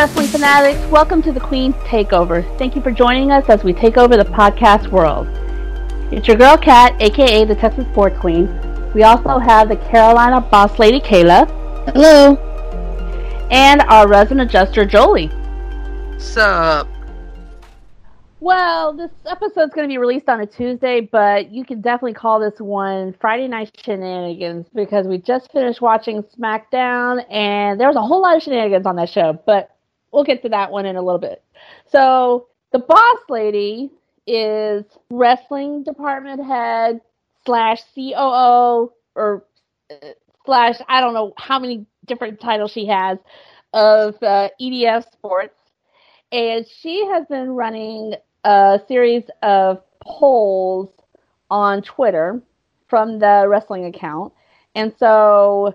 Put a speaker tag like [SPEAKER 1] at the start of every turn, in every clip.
[SPEAKER 1] wrestling fanatics. Welcome to the Queen's Takeover. Thank you for joining us as we take over the podcast world. It's your girl Kat, aka the Texas Sports Queen. We also have the Carolina Boss Lady Kayla.
[SPEAKER 2] Hello.
[SPEAKER 1] And our resident adjuster Jolie.
[SPEAKER 3] Sup?
[SPEAKER 1] Well, this episode's going to be released on a Tuesday, but you can definitely call this one Friday Night Shenanigans because we just finished watching SmackDown and there was a whole lot of shenanigans on that show, but we'll get to that one in a little bit. So, the boss lady is wrestling department head slash COO or uh, slash, I don't know how many different titles she has of uh, EDF Sports. And she has been running a series of polls on Twitter from the wrestling account. And so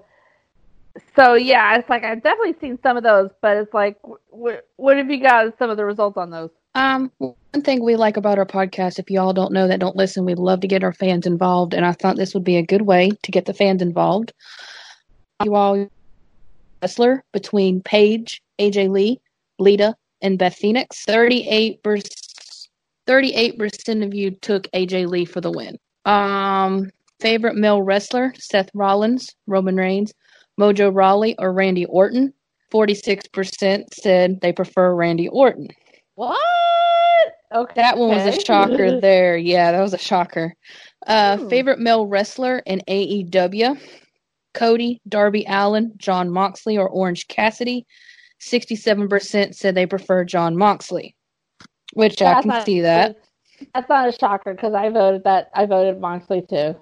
[SPEAKER 1] so yeah, it's like I've definitely seen some of those, but it's like what what have you got some of the results on those?
[SPEAKER 2] Um, one thing we like about our podcast, if y'all don't know that don't listen, we'd love to get our fans involved, and I thought this would be a good way to get the fans involved. You all wrestler between Paige, AJ Lee, Lita, and Beth Phoenix. Thirty-eight percent 38% of you took AJ Lee for the win. Um, favorite male wrestler Seth Rollins, Roman Reigns, Mojo Rawley, or Randy Orton. 46% said they prefer Randy Orton.
[SPEAKER 1] What?
[SPEAKER 2] Okay. That one was a shocker there. Yeah, that was a shocker. Uh,
[SPEAKER 1] Ooh.
[SPEAKER 2] favorite male wrestler in AEW Cody, Darby Allin, Jon Moxley, or Orange Cassidy. 67% said they prefer Jon Moxley, which I can
[SPEAKER 1] not-
[SPEAKER 2] see that.
[SPEAKER 1] That's not a shocker because I voted that I voted Moxley too.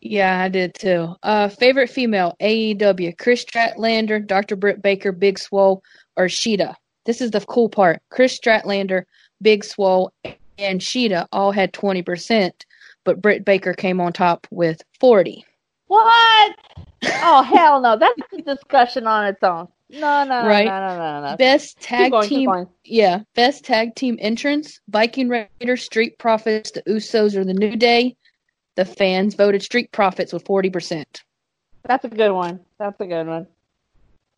[SPEAKER 2] Yeah, I did too. Uh, favorite female AEW: Kris Statlander, Dr. Britt Baker, Big Swole, or Shida. This is the cool part. Kris Statlander, Big Swole, and Shida all had twenty percent, but Britt Baker came on top with forty.
[SPEAKER 1] What? Oh hell no! That's a discussion on its own. No, no, no,
[SPEAKER 2] Right.
[SPEAKER 1] no, no, no, no.
[SPEAKER 2] Best
[SPEAKER 1] Keep
[SPEAKER 2] tag
[SPEAKER 1] going,
[SPEAKER 2] team,
[SPEAKER 1] going.
[SPEAKER 2] yeah, best tag team entrance: Viking Raiders, Street Profits, the Usos, or the New Day. The fans voted Street Profits with forty percent.
[SPEAKER 1] That's a good one. That's a good one.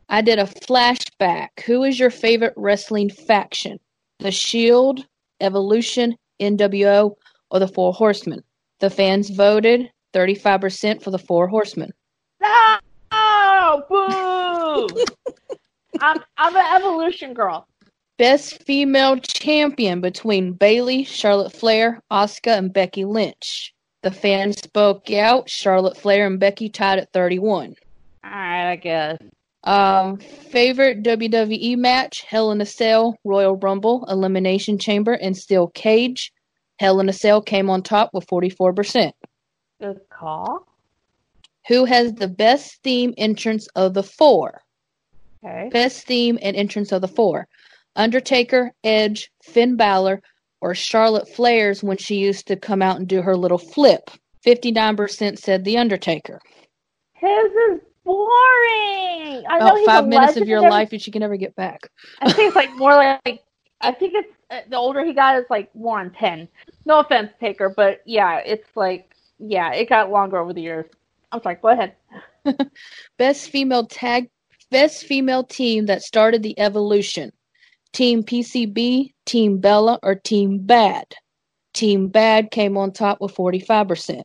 [SPEAKER 2] I did a flashback. Who is your favorite wrestling faction? The Shield, Evolution, NWO, or the Four Horsemen? The fans voted 35% for the Four Horsemen.
[SPEAKER 1] No! Boo! I'm I'm an evolution girl.
[SPEAKER 2] Best female champion between Bayley, Charlotte Flair, Asuka, and Becky Lynch. The fans spoke out. Charlotte Flair and Becky tied at 31.
[SPEAKER 1] All right, I guess.
[SPEAKER 2] Um, favorite WWE match: Hell in a Cell, Royal Rumble, Elimination Chamber, and Steel Cage. Hell in a Cell came on top with 44%.
[SPEAKER 1] Good call.
[SPEAKER 2] Who has the best theme entrance of the four?
[SPEAKER 1] Okay.
[SPEAKER 2] Best theme and entrance of the four: Undertaker, Edge, Finn Balor, or Charlotte Flair's when she used to come out and do her little flip. 59% said The Undertaker.
[SPEAKER 1] His is boring. I
[SPEAKER 2] About five minutes of your life that you can never get back.
[SPEAKER 1] I think it's like more like I think it's uh, the older he got, it's like more on ten. No offense, Taker, but yeah, it's like yeah, it got longer over the years. I'm sorry. Go ahead.
[SPEAKER 2] Best female tag, best female team that started the evolution. Team PCB, Team Bella, or Team Bad. Team Bad came on top with 45%.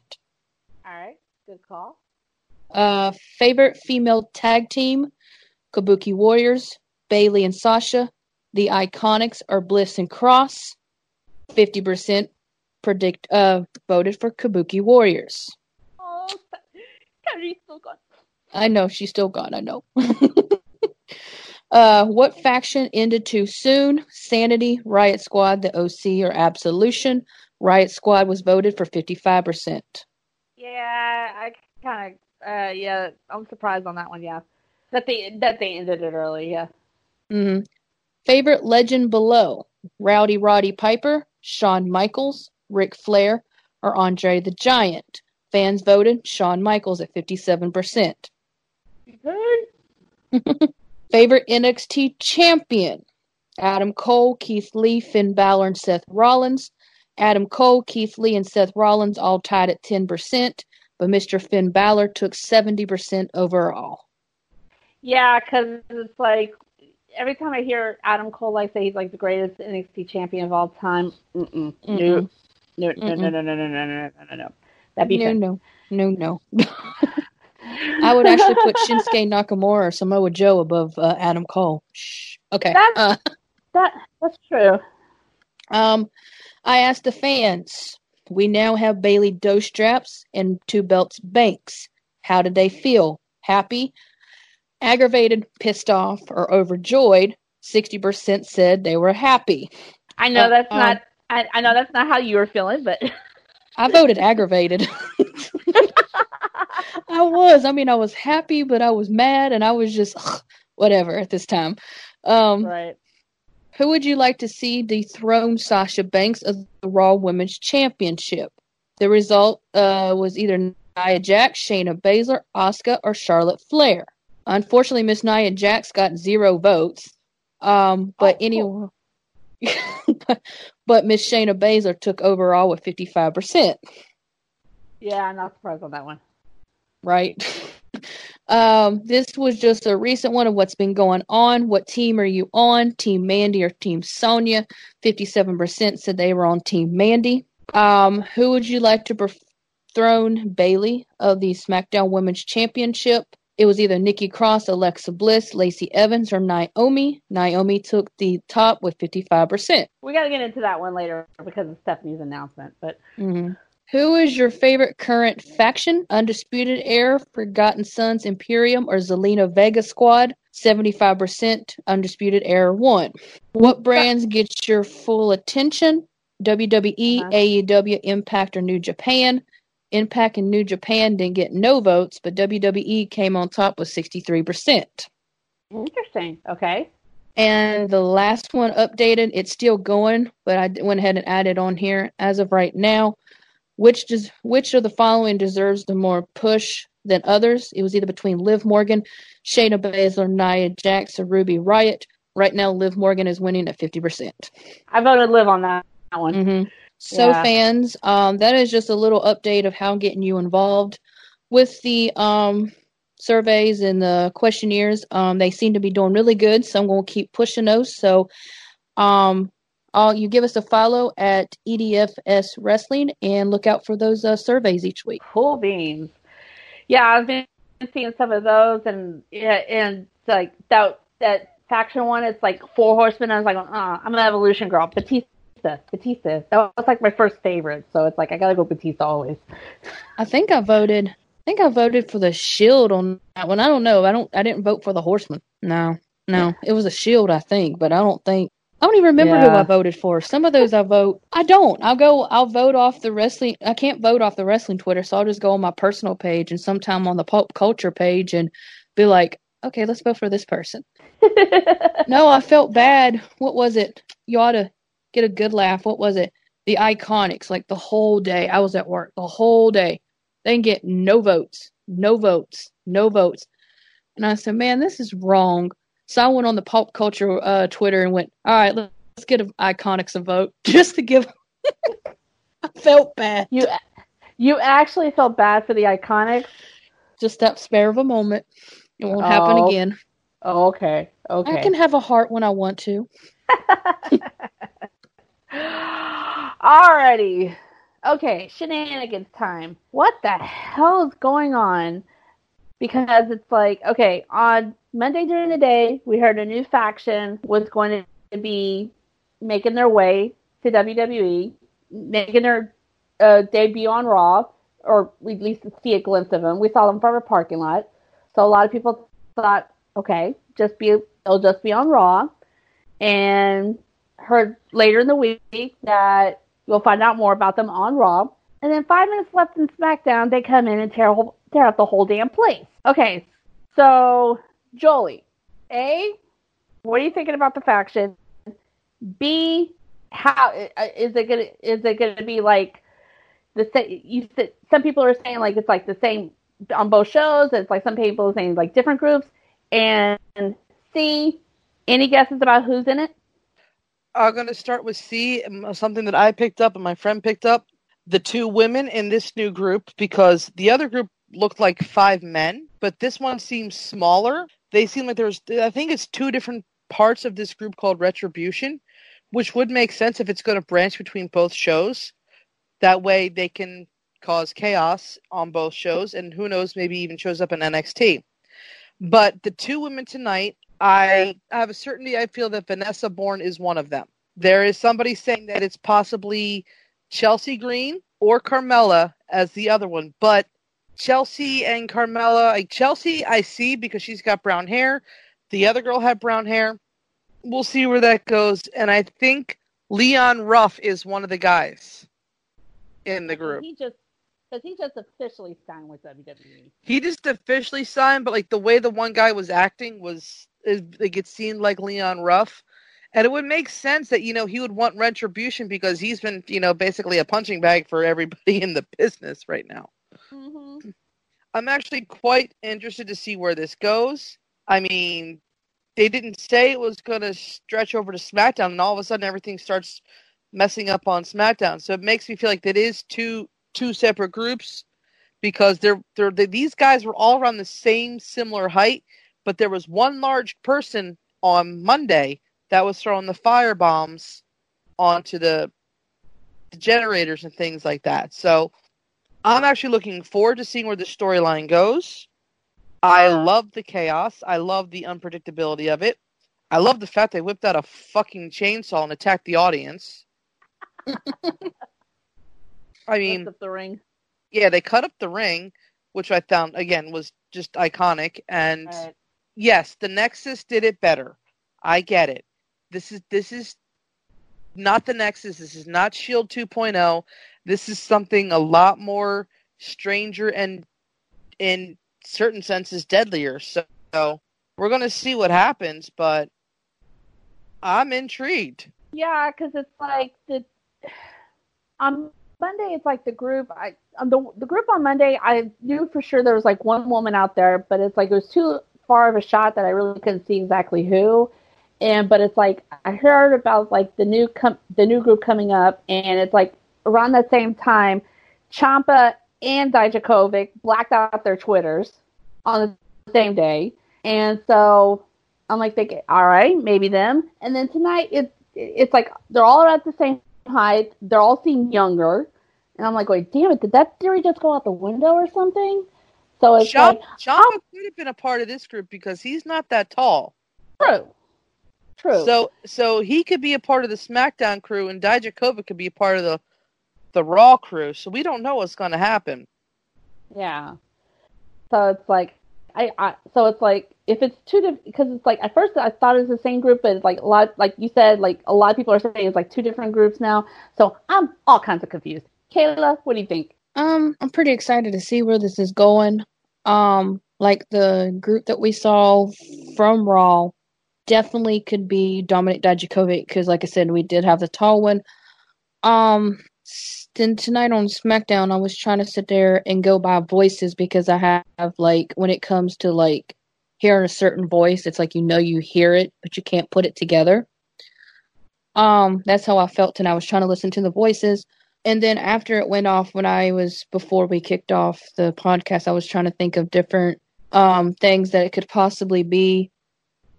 [SPEAKER 1] All right. Good call.
[SPEAKER 2] Uh, favorite female tag team: Kabuki Warriors, Bayley and Sasha. The Iconics are Bliss and Cross. 50% predict uh voted for Kabuki Warriors.
[SPEAKER 1] Oh, Cody's still gone.
[SPEAKER 2] I know she's still gone. I know. uh, what faction ended too soon? Sanity, Riot Squad, the OC, or Absolution? Riot Squad was voted for fifty-five percent.
[SPEAKER 1] Yeah, I kind of. Uh, yeah, I'm surprised on that one. Yeah, that they that they ended it early. Yeah.
[SPEAKER 2] Mm-hmm. Favorite legend below: Rowdy Roddy Piper, Shawn Michaels, Ric Flair, or Andre the Giant. Fans voted Shawn Michaels at fifty-seven percent.
[SPEAKER 1] Good.
[SPEAKER 2] Favorite NXT champion? Adam Cole, Keith Lee, Finn Balor, and Seth Rollins. Adam Cole, Keith Lee, and Seth Rollins all tied at 10%, but Mr. Finn Balor took 70% overall.
[SPEAKER 1] Yeah, because it's like every time I hear Adam Cole like say he's like the greatest NXT champion of all time, mm-mm,
[SPEAKER 2] Mm-mm.
[SPEAKER 1] no, no, no, no, no, no, no, no, no, no, no, no. That'd be
[SPEAKER 2] no, no, no, no. I would actually put Shinsuke Nakamura or Samoa Joe above uh, Adam Cole. Shh. Okay.
[SPEAKER 1] That's-
[SPEAKER 2] Uh,
[SPEAKER 1] That that's true.
[SPEAKER 2] um, I asked the fans. We now have Bayley Dos Straps and two belts banks. How did they feel? Happy, aggravated, pissed off, or overjoyed? Sixty percent said they were happy.
[SPEAKER 1] I know
[SPEAKER 2] Uh,
[SPEAKER 1] that's
[SPEAKER 2] um,
[SPEAKER 1] not. I, I know that's not how you were feeling, but
[SPEAKER 2] I voted aggravated. I was. I mean, I was happy, but I was mad, and I was just whatever at this time. Um,
[SPEAKER 1] right.
[SPEAKER 2] Who would you like to see dethrone Sasha Banks of the Raw Women's Championship? The result uh, was either Nia Jax, Shayna Baszler, Asuka, or Charlotte Flair. Unfortunately, Miss Nia Jax got zero votes. Um, but
[SPEAKER 1] Oh,
[SPEAKER 2] anyway, but Miss Shayna Baszler took overall with fifty five percent.
[SPEAKER 1] Yeah, I'm not surprised on that one.
[SPEAKER 2] right? Um, this was just a recent one of what's been going on. What team are you on? Team Mandy or Team Sonya? 57% said they were on Team Mandy. Um, who would you like to dethrone Bayley of the SmackDown Women's Championship? It was either Nikki Cross, Alexa Bliss, Lacey Evans, or Naomi. Naomi took the top with 55%.
[SPEAKER 1] We got to get into that one later because of Stephanie's announcement. But
[SPEAKER 2] hmm Who is your favorite current faction? Undisputed Era, Forgotten Sons, Imperium, or Zelina Vega Squad? 75% Undisputed Era 1. What brands get your full attention? WWE,
[SPEAKER 1] Uh-huh.
[SPEAKER 2] AEW, Impact, or New Japan? Impact and New Japan didn't get no votes, but WWE came on top with 63%.
[SPEAKER 1] interesting. Okay.
[SPEAKER 2] And the last one updated, it's still going, but I went ahead and added on here as of right now. Which does which of the following deserves the more push than others? It was either between Liv Morgan, Shayna Baszler, Nia Jax, or Ruby Riott. Right now, Liv Morgan is winning at fifty percent.
[SPEAKER 1] I voted Liv on that, that one.
[SPEAKER 2] hmm So,
[SPEAKER 1] Yeah.
[SPEAKER 2] fans, um, that is just a little update of how I'm getting you involved with the um, surveys and the questionnaires. Um, they seem to be doing really good, so I'm going to keep pushing those. So, um, I'll, you give us a follow at EDFS Wrestling and look out for those uh, surveys each week.
[SPEAKER 1] Cool beans. Yeah, I've been seeing some of those, and yeah, and like that that faction one. It's like four horsemen. I was like, uh, I'm an evolution girl. Batista, Batista. That was like my first favorite. So it's like I gotta go Batista always.
[SPEAKER 2] I think I voted. I think I voted for the Shield on that one. I don't know. I don't. I didn't vote for the Horseman. No, no, it was a Shield. I think, but I don't think. I don't even remember who I voted for. Some of those I vote. I don't. I'll go. I'll vote off the wrestling. I can't vote off the wrestling Twitter, so I'll just go on my personal page and sometime on the pop culture page and be like, okay, let's vote for this person. No, I felt bad. What was it? You ought to get a good laugh. What was it? The Iconics. Like the whole day, I was at work the whole day. They didn't get no votes, no votes, no votes. And I said, man, this is wrong. So I went on the pop culture uh, Twitter and went, all right, let's, get Iconics a vote just to give. I felt bad.
[SPEAKER 1] you you actually felt bad for the iconics.
[SPEAKER 2] Just that spare of a moment. It won't happen
[SPEAKER 1] Oh,
[SPEAKER 2] again.
[SPEAKER 1] Oh, okay. Okay.
[SPEAKER 2] I can have a heart when I want to.
[SPEAKER 1] Alrighty. Okay, shenanigans time. What the hell is going on? Because it's like, okay, on Monday during the day, we heard a new faction was going to be making their way to WWE, making their uh, debut on Raw, or at least see a glimpse of them. We saw them from a parking lot. So a lot of people thought, okay, just be they'll just be on Raw, and heard later in the week that we'll find out more about them on Raw. And then five minutes left in SmackDown, they come in and tear tear up the whole damn place. Okay, so Jolie, A, what are you thinking about the faction? B, how uh, it gonna is it gonna be like the same? You said some people are saying like it's like the same on both shows. It's like some people are saying like different groups. And C, any guesses about who's in it?
[SPEAKER 3] I'm going to start with C, something that I picked up and my friend picked up. The two women in this new group, because the other group looked like five men, but this one seems smaller. They seem like there's, I think it's two different parts of this group called Retribution, which would make sense if it's going to branch between both shows. That way they can cause chaos on both shows, and who knows, maybe even shows up in NXT. But the two women tonight, I have a certainty I feel that Vanessa Borne is one of them. There is somebody saying that it's possibly Chelsea Green or Carmella as the other one, but Chelsea and Carmella, like Chelsea, I see because she's got brown hair. The other girl had brown hair. We'll see where that goes. And I think Leon Ruff is one of the guys in the group.
[SPEAKER 1] He just because he just officially signed with WWE.
[SPEAKER 3] He just officially signed, but like the way the one guy was acting was is like it seemed like Leon Ruff. And it would make sense that, you know, he would want retribution because he's been, you know, basically a punching bag for everybody in the business right now.
[SPEAKER 1] Mm-hmm.
[SPEAKER 3] I'm actually quite interested to see where this goes. I mean, they didn't say it was going to stretch over to SmackDown, and all of a sudden everything starts messing up on SmackDown. So it makes me feel like that is two two separate groups because they're, they're they, these guys were all around the same similar height, but there was one large person on Monday that was throwing the fire bombs onto the, the generators and things like that. So I'm actually looking forward to seeing where the storyline goes. I love the chaos. I love the unpredictability of it. I love the fact they whipped out a fucking chainsaw and attacked the audience. I mean,
[SPEAKER 1] the ring.
[SPEAKER 3] Yeah, they cut up the ring, which I found again was just iconic. And
[SPEAKER 1] Right.
[SPEAKER 3] yes, the Nexus did it better. I get it. This is this is not the Nexus. This is not Shield 2.0. This is something a lot more stranger and in certain senses deadlier. So, we're going to see what happens, but I'm intrigued.
[SPEAKER 1] Yeah, because it's like the on Monday. It's like the group. I on the the group on Monday. I knew for sure there was like one woman out there, but it's like it was too far of a shot that I really couldn't see exactly who. And but it's like I heard about like the new com- the new group coming up, and it's like around that same time, Ciampa and Dijakovic blacked out their Twitters on the same day, and so I'm like thinking, all right, maybe them. And then tonight, it it's like they're all at the same height. They're all seem younger, and I'm like, wait, damn it, did that theory just go out the window or something? So it's
[SPEAKER 3] Ciampa,
[SPEAKER 1] like,
[SPEAKER 3] Ciampa um could have been a part of this group because he's not that tall.
[SPEAKER 1] true, true.
[SPEAKER 3] So so he could be a part of the SmackDown crew, and Dijakovic could be a part of the the Raw crew. So we don't know what's going to happen.
[SPEAKER 1] Yeah. So it's like I, I so it's like if it's two different because it's like at first I thought it was the same group, but it's like a lot like you said like a lot of people are saying it's like two different groups now. So I'm all kinds of confused. Kayla, what do you think?
[SPEAKER 2] Um, I'm pretty excited to see where this is going. Um, like the group that we saw from Raw definitely could be Dominik Dijakovic because, like I said, we did have the tall one. Um, then tonight on SmackDown, I was trying to sit there and go by voices because I have like when it comes to like hearing a certain voice, it's like you know you hear it, but you can't put it together. Um, that's how I felt, and I was trying to listen to the voices and then after it went off when i was before we kicked off the podcast i was trying to think of different um things that it could possibly be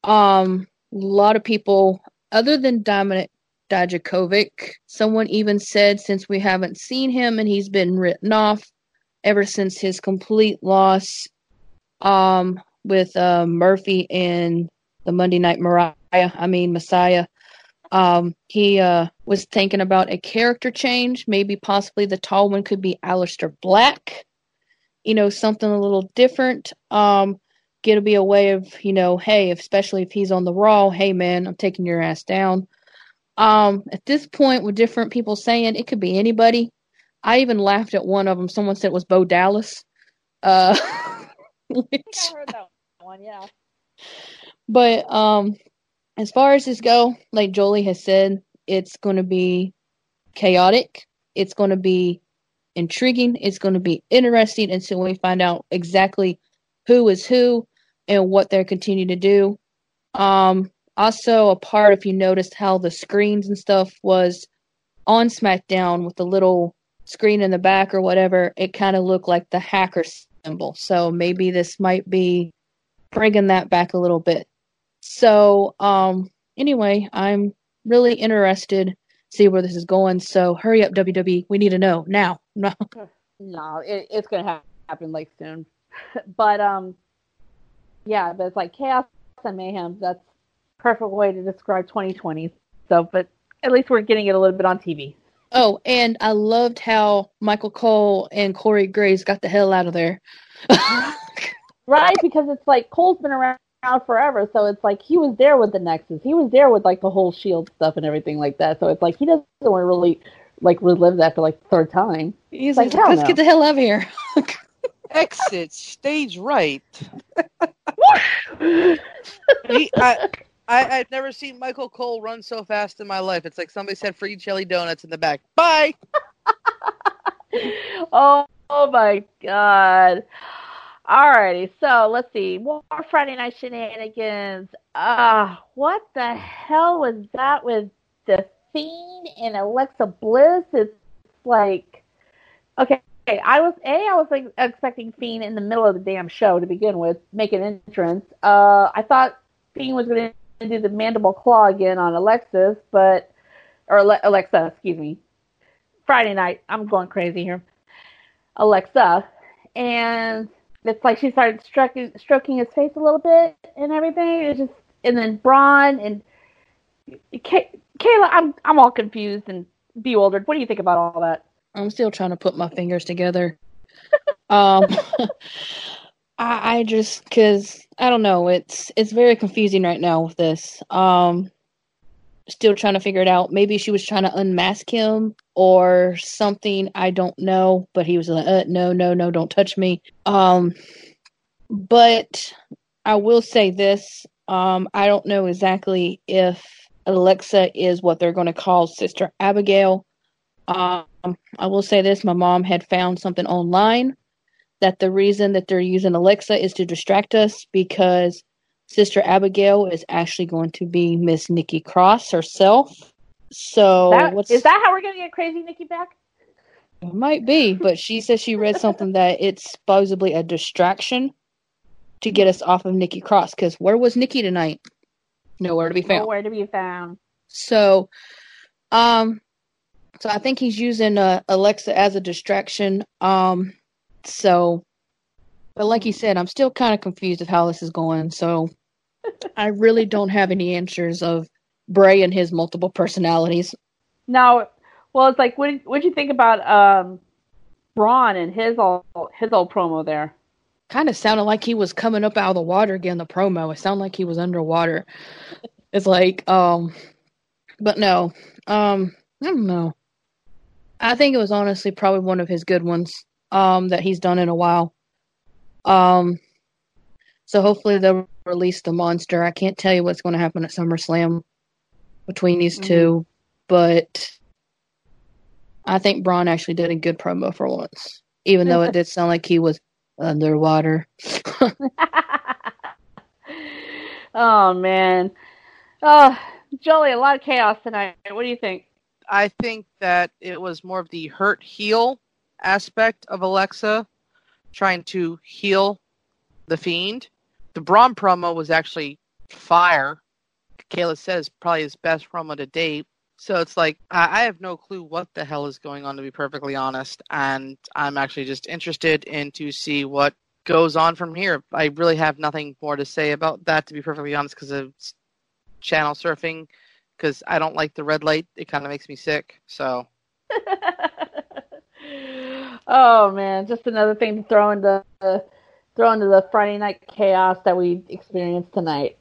[SPEAKER 2] um a lot of people other than dominic Dijakovic, someone even said since we haven't seen him and he's been written off ever since his complete loss um with uh, murphy in the monday night mariah i mean messiah um, he uh, was thinking about a character change. Maybe possibly the tall one could be Aleister Black. You know, something a little different. Um, it'll be a way of, you know, hey, especially if he's on the Raw, hey man, I'm taking your ass down. Um, at this point, with different people saying it could be anybody. I even laughed at one of them. Someone said it was Bo Dallas. Uh, which,
[SPEAKER 1] I heard that one, yeah.
[SPEAKER 2] but um, as far as this go, like Jolie has said, it's going to be chaotic. It's going to be intriguing. It's going to be interesting until we find out exactly who is who and what they're continuing to do. Um, also, a part, if you noticed how the screens and stuff was on SmackDown with the little screen in the back or whatever, it kind of looked like the hacker symbol. So maybe this might be bringing that back a little bit. So, um, anyway, I'm really interested to see where this is going. So, hurry up, WWE. We need to know now. No.
[SPEAKER 1] No, it, it's to happen like soon. But um, yeah, but it's like chaos and mayhem. That's perfect way to describe 2020. So, but at least we're getting it a little bit on TV.
[SPEAKER 2] Oh, and I loved how Michael Cole and Corey Graves got the hell out of there.
[SPEAKER 1] right, because it's like Cole's been around forever, so it's like he was there with the Nexus. He was there with like the whole Shield stuff and everything like that. So it's like he doesn't want to really like relive that for like the third time.
[SPEAKER 2] He's like, like let's no. get the hell out of here.
[SPEAKER 3] Exit stage right. he, I, I, I've never seen Michael Cole run so fast in my life. It's like somebody said free jelly donuts in the back. Bye.
[SPEAKER 1] oh, oh my god. Alrighty, so let's see. More Friday night shenanigans. Ah, uh, what the hell was that with the Fiend and Alexa Bliss? It's like, okay, I was a I was like expecting Fiend in the middle of the damn show to begin with, make an entrance. Uh, I thought Fiend was going to do the mandible claw again on Alexis, but or Alexa, excuse me. Friday night, I'm going crazy here. Alexa, and it's like she started stroking stroking his face a little bit and everything. It's just and then Braun and Kay- Kayla. I'm I'm all confused and bewildered. What do you think about all that?
[SPEAKER 2] I'm still trying to put my fingers together. um, I, I just because I don't know. It's it's very confusing right now with this. Um, still trying to figure it out. Maybe she was trying to unmask him or something. I don't know. But he was like, uh, "No, no, no, don't touch me." Um, but I will say this: um, I don't know exactly if Alexa is what they're going to call Sister Abigail. Um, I will say this: my mom had found something online that the reason that they're using Alexa is to distract us because Sister Abigail is actually going to be Miss Nikki Cross herself. So
[SPEAKER 1] that, is that how we're going to get Crazy Nikki back?
[SPEAKER 2] It might be, but she says she read something that it's supposedly a distraction to get us off of Nikki Cross. Because where was Nikki tonight? Nowhere to be found.
[SPEAKER 1] Nowhere to be found.
[SPEAKER 2] So, um, so I think he's using uh, Alexa as a distraction. Um, so but like you said, I'm still kind of confused of how this is going. So I really don't have any answers of Bray and his multiple personalities.
[SPEAKER 1] Now, well, it's like, what what you think about um, Braun and his all his old promo there?
[SPEAKER 2] Kind of sounded like he was coming up out of the water again. The promo, it sounded like he was underwater. it's like, um, but no, um, I don't know. I think it was honestly probably one of his good ones um, that he's done in a while. Um, so hopefully they'll release the monster. I can't tell you what's going to happen at SummerSlam between these mm-hmm. two, but I think Braun actually did a good promo for once, even though it did sound like he was underwater.
[SPEAKER 1] oh man, oh Jolie, a lot of chaos tonight. What do you think?
[SPEAKER 3] I think that it was more of the hurt heal aspect of Alexa trying to heal the fiend. The Braun promo was actually fire. Kayla says probably his best promo to date. So it's like I, have no clue what the hell is going on to be perfectly honest, and I'm actually just interested in to see what goes on from here. I really have nothing more to say about that to be perfectly honest because of channel surfing because I don't like the red light. It kind of makes me sick. So
[SPEAKER 1] Oh man, just another thing to throw into uh, throw into the Friday night chaos that we experienced tonight.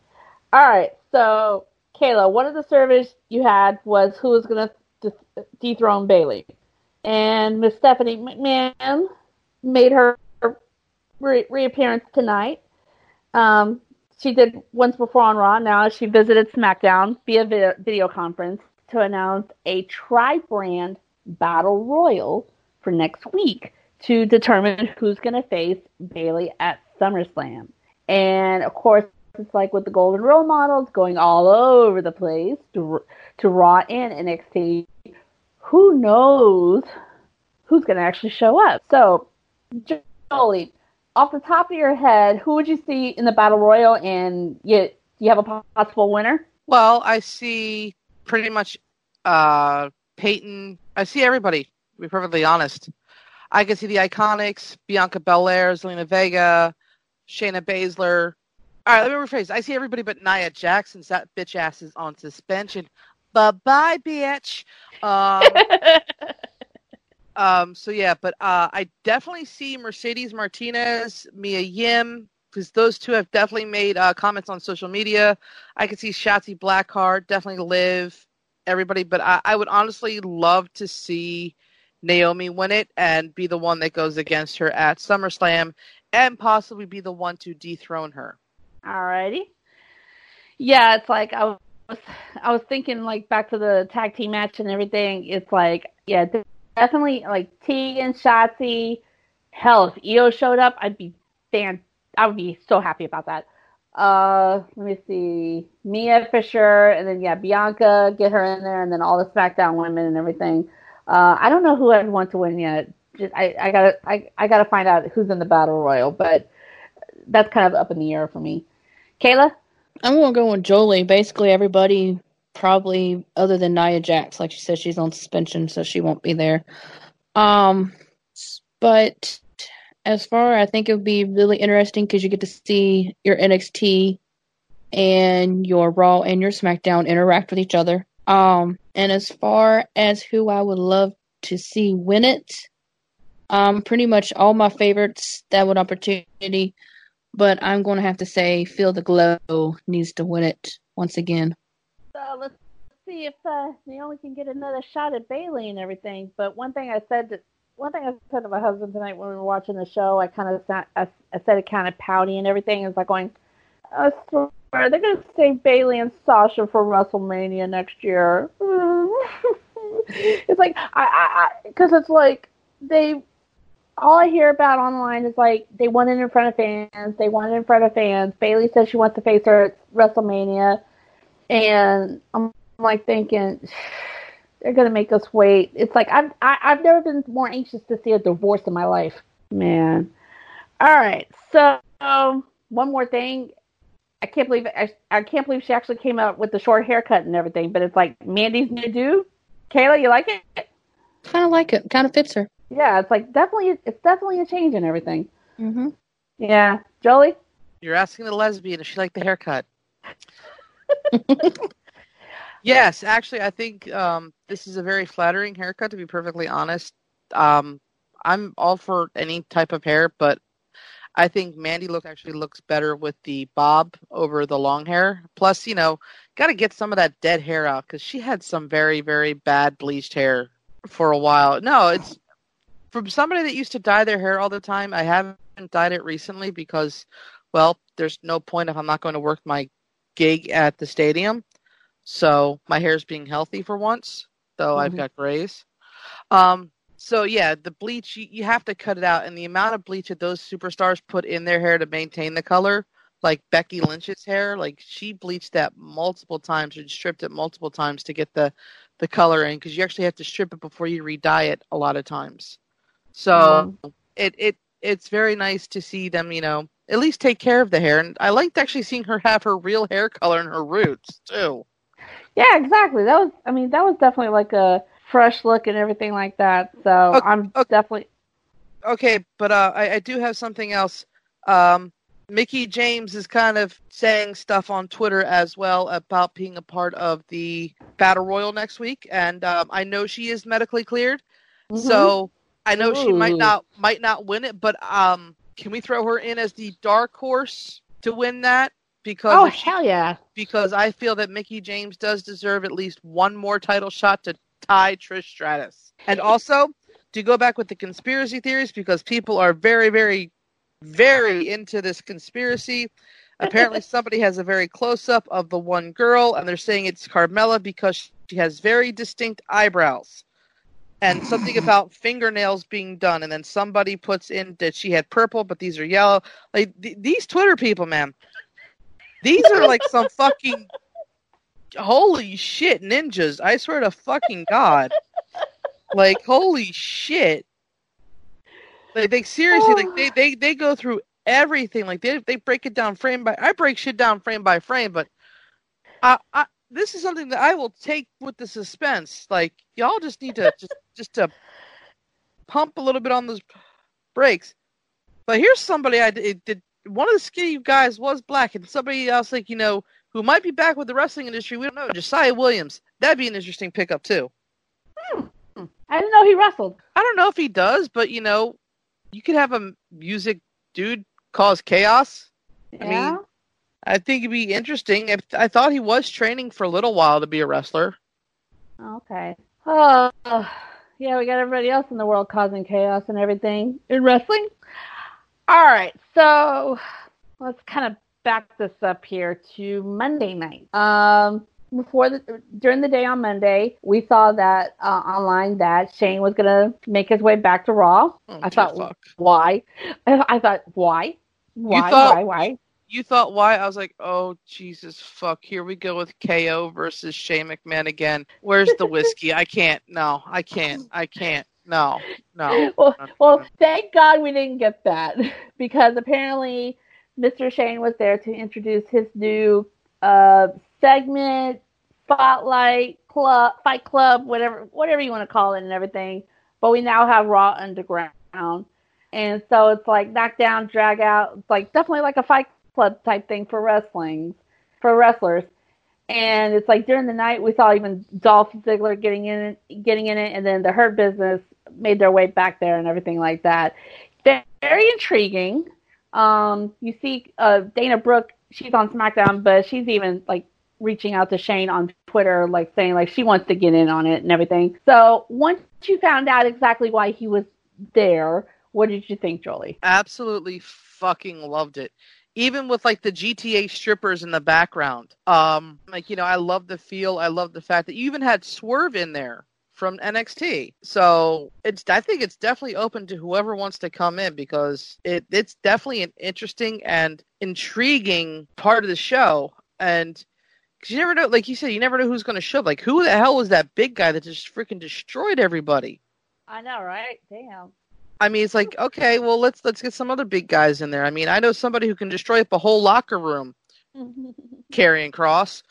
[SPEAKER 1] All right, so Kayla, one of the surveys you had was who was going to dethrone Bayley, and Miss Stephanie McMahon made her re- reappearance tonight. Um, she did once before on Raw. Now she visited SmackDown via video, conference to announce a tri-brand battle royal for next week to determine who's going to face Bayley at SummerSlam. And of course, it's like with the Golden Role models going all over the place to to Raw and NXT. Who knows who's going to actually show up? So, Jolie, off the top of your head, who would you see in the Battle Royal? And you Do you have a possible winner?
[SPEAKER 3] Well, I see pretty much uh, Peyton. I see everybody. To be perfectly honest, I can see the Iconics, Bianca Belair, Zelina Vega, Shayna Baszler. All right, let me rephrase. I see everybody but Nia Jackson's that bitch ass is on suspension. Bye bye, bitch. Um, um, so yeah, but uh, I definitely see Mercedes Martinez, Mia Yim, because those two have definitely made uh, comments on social media. I could see Shotzi Blackheart, definitely Liv, everybody, but I, I would honestly love to see Naomi win it and be the one that goes against her at SummerSlam and possibly be the one to dethrone her.
[SPEAKER 1] Alrighty. Yeah, it's like I was I was thinking like back to the tag team match and everything. It's like yeah, definitely like Tegan, Shotzi. Hell, if Io showed up, I'd be fan. I would be so happy about that. Uh, let me see, Mia for sure, and then yeah, Bianca, get her in there, and then all the SmackDown women and everything. Uh, I don't know who I'd want to win yet. Just, I, I gotta, I, I gotta find out who's in the battle royal, but that's kind of up in the air for me. Kayla,
[SPEAKER 2] I'm gonna go with Jolie. Basically, everybody probably other than Nia Jax, like she said, she's on suspension, so she won't be there. Um, but as far, I think it would be really interesting because you get to see your NXT and your Raw and your SmackDown interact with each other. Um, and as far as who I would love to see win it, um, pretty much all my favorites that would opportunity, but I'm going to have to say Feel the Glow needs to win it once again.
[SPEAKER 1] So let's see if uh, Naomi can get another shot at Bayley and everything. But one thing I said to one thing I said to my husband tonight when we were watching the show, I kind of I, I said it kind of pouty and everything. Is like going, I swear they're gonna save Bayley and Sasha for WrestleMania next year. it's like I because it's like they all I hear about online is like they want it in front of fans. They want it in front of fans. Bayley says she wants to face her at WrestleMania, and I'm like thinking they're gonna make us wait. It's like I've I, have i have never been more anxious to see a divorce in my life, man. All right, so um, one more thing. I can't believe I, I can't believe she actually came out with the short haircut and everything. But it's like Mandy's new do. Kayla, you like it?
[SPEAKER 2] Kind of like it. Kind of fits her.
[SPEAKER 1] Yeah, it's like definitely it's definitely a change in everything.
[SPEAKER 2] Mhm.
[SPEAKER 1] Yeah, Jolie.
[SPEAKER 3] You're asking the lesbian if she liked the haircut. Yes, actually, I think um, this is a very flattering haircut. To be perfectly honest, um, I'm all for any type of hair, but I think Mandy look actually looks better with the bob over the long hair. Plus, you know, got to get some of that dead hair out because she had some very, very bad bleached hair for a while. No, it's from somebody that used to dye their hair all the time. I haven't dyed it recently because, well, there's no point if I'm not going to work my gig at the stadium. So my hair's being healthy for once, though mm-hmm. I've got grays. Um, so yeah, the bleach you, you have to cut it out, and the amount of bleach that those superstars put in their hair to maintain the color, like Becky Lynch's hair, like she bleached that multiple times and stripped it multiple times to get the the color in, because you actually have to strip it before you re-dye it a lot of times. So mm-hmm. it it it's very nice to see them, you know, at least take care of the hair, and I liked actually seeing her have her real hair color and her roots too.
[SPEAKER 1] Yeah, exactly. That was, I mean, that was definitely like a fresh look and everything like that. So okay, I'm okay. definitely
[SPEAKER 3] okay. But uh, I, I, do have something else. Um, Mickie James is kind of saying stuff on Twitter as well about being a part of the Battle Royal next week, and um, I know she is medically cleared, mm-hmm. so I know Ooh. she might not might not win it. But um, can we throw her in as the dark horse to win that? Because
[SPEAKER 1] oh hell yeah!
[SPEAKER 3] Because I feel that Mickie James does deserve at least one more title shot to tie Trish Stratus. And also, to go back with the conspiracy theories, because people are very, very, very into this conspiracy. Apparently, somebody has a very close up of the one girl, and they're saying it's Carmella because she has very distinct eyebrows. And something about fingernails being done, and then somebody puts in that she had purple, but these are yellow. Like th- these Twitter people, man, these are like some fucking holy shit, ninjas! I swear to fucking god, like holy shit! Like they seriously, like they they they go through everything. Like they they break it down frame by. I break shit down frame by frame, but I, I this is something that I will take with the suspense. Like y'all just need to just just to pump a little bit on those brakes. But here's somebody I did, did one of the skinny guys was black, and somebody else like you know who might be back with the wrestling industry. We don't know. Josiah Williams. That'd be an interesting pickup too.
[SPEAKER 1] Hmm. I didn't know he wrestled.
[SPEAKER 3] I don't know if he does, but you know, you could have a music dude cause chaos.
[SPEAKER 1] Yeah.
[SPEAKER 3] I mean, I think it'd be interesting. I, I thought he was training for a little while to be a wrestler.
[SPEAKER 1] Okay. Oh, yeah, we got everybody else in the world causing chaos and everything in wrestling. All right, so let's kind of back this up here to Monday night. Um, before the during the day on Monday, we saw that uh, online that Shane was gonna make his way back to Raw.
[SPEAKER 3] Oh,
[SPEAKER 1] I thought,
[SPEAKER 3] fuck.
[SPEAKER 1] why? I thought, why? Why?
[SPEAKER 3] thought-
[SPEAKER 1] why? Why?
[SPEAKER 3] You thought why? I was like, oh Jesus, fuck! Here we go with KO versus Shane McMahon again. Where's the whiskey? I can't. No, I can't. I can't. No, no.
[SPEAKER 1] Well,
[SPEAKER 3] no,
[SPEAKER 1] well,
[SPEAKER 3] no.
[SPEAKER 1] thank God we didn't get that because apparently Mr. Shane was there to introduce his new uh, segment, spotlight club, fight club, whatever, whatever you want to call it, and everything. But we now have Raw Underground, and so it's like knockdown, drag out. It's like definitely like a fight club type thing for wrestling, for wrestlers. And it's like during the night we saw even Dolph Ziggler getting in getting in it, and then the Hurt Business made their way back there and everything like that. Very intriguing. Um, you see uh, Dana Brooke, she's on SmackDown, but she's even like reaching out to Shane on Twitter, like saying like she wants to get in on it and everything. So once you found out exactly why he was there, what did you think, Jolie?
[SPEAKER 3] absolutely fucking loved it. Even with like the GTA strippers in the background. Um like you know, I love the feel, I love the fact that you even had Swerve in there from NXT. So, it's I think it's definitely open to whoever wants to come in because it it's definitely an interesting and intriguing part of the show and cuz you never know like you said you never know who's going to show. Like who the hell was that big guy that just freaking destroyed everybody?
[SPEAKER 1] I know, right? Damn.
[SPEAKER 3] I mean, it's like okay, well let's let's get some other big guys in there. I mean, I know somebody who can destroy up a whole locker room, Karrion Kross.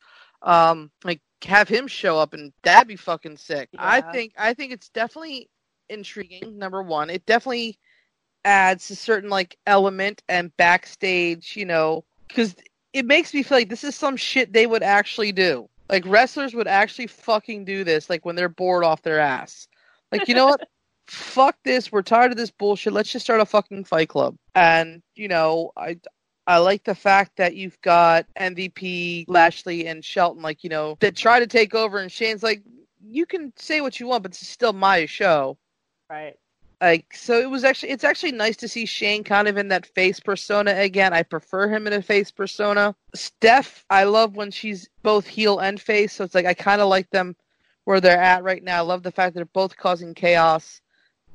[SPEAKER 3] Um, like have him show up, and that'd be fucking sick. I think I think it's definitely intriguing. Number one, it definitely adds a certain like element and backstage, you know, because it makes me feel like this is some shit they would actually do. Like wrestlers would actually fucking do this, like when they're bored off their ass. Like you know what? Fuck this. We're tired of this bullshit. Let's just start a fucking fight club. And you know, I I like the fact that you've got MVP, Lashley, and Shelton, like, you know, that try to take over, and Shane's like, you can say what you want, but it's still my show.
[SPEAKER 1] right.
[SPEAKER 3] Like, so it was actually, it's actually nice to see Shane kind of in that face persona again. I prefer him in a face persona. Steph, I love when she's both heel and face, so it's like, I kind of like them where they're at right now. I love the fact that they're both causing chaos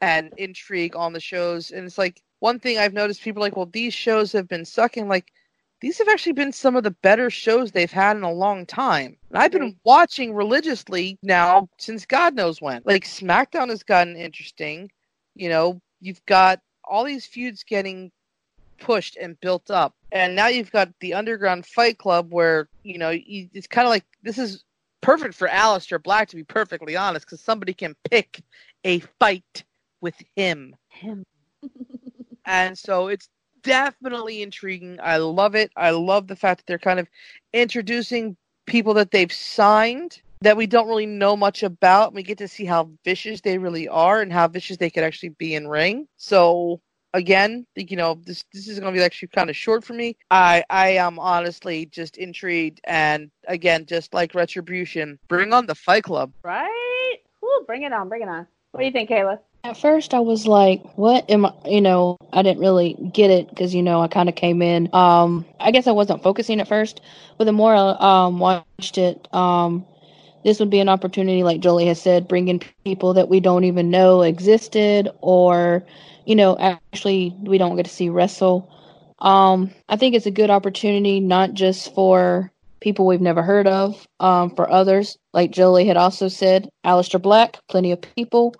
[SPEAKER 3] and intrigue on the shows. And it's like, one thing I've noticed people are like, well, these shows have been sucking. Like, these have actually been some of the better shows they've had in a long time. And I've been watching religiously now since God knows when. Like, SmackDown has gotten interesting. You know, you've got all these feuds getting pushed and built up. And now you've got the Underground Fight Club where, you know, you, it's kind of like this is perfect for Aleister Black, to be perfectly honest, because somebody can pick a fight with him.
[SPEAKER 1] Him.
[SPEAKER 3] And so it's definitely intriguing. I love it. I love the fact that they're kind of introducing people that they've signed that we don't really know much about. We get to see how vicious they really are and how vicious they could actually be in ring. So again, you know, this this is going to be actually kind of short for me. I I am honestly just intrigued and again, just like Retribution, bring on the Fight Club.
[SPEAKER 1] Right? Ooh, bring it on, bring it on. What do you think, Kayla?
[SPEAKER 2] At first, I was like, "What am I?" You know, I didn't really get it because you know I kind of came in. Um, I guess I wasn't focusing at first, but the more I um, watched it, um, this would be an opportunity, like Jolie has said, bring in people that we don't even know existed, or you know, actually we don't get to see wrestle. Um, I think it's a good opportunity, not just for people we've never heard of, um, for others. Like Jolie had also said, Aleister Black, plenty of people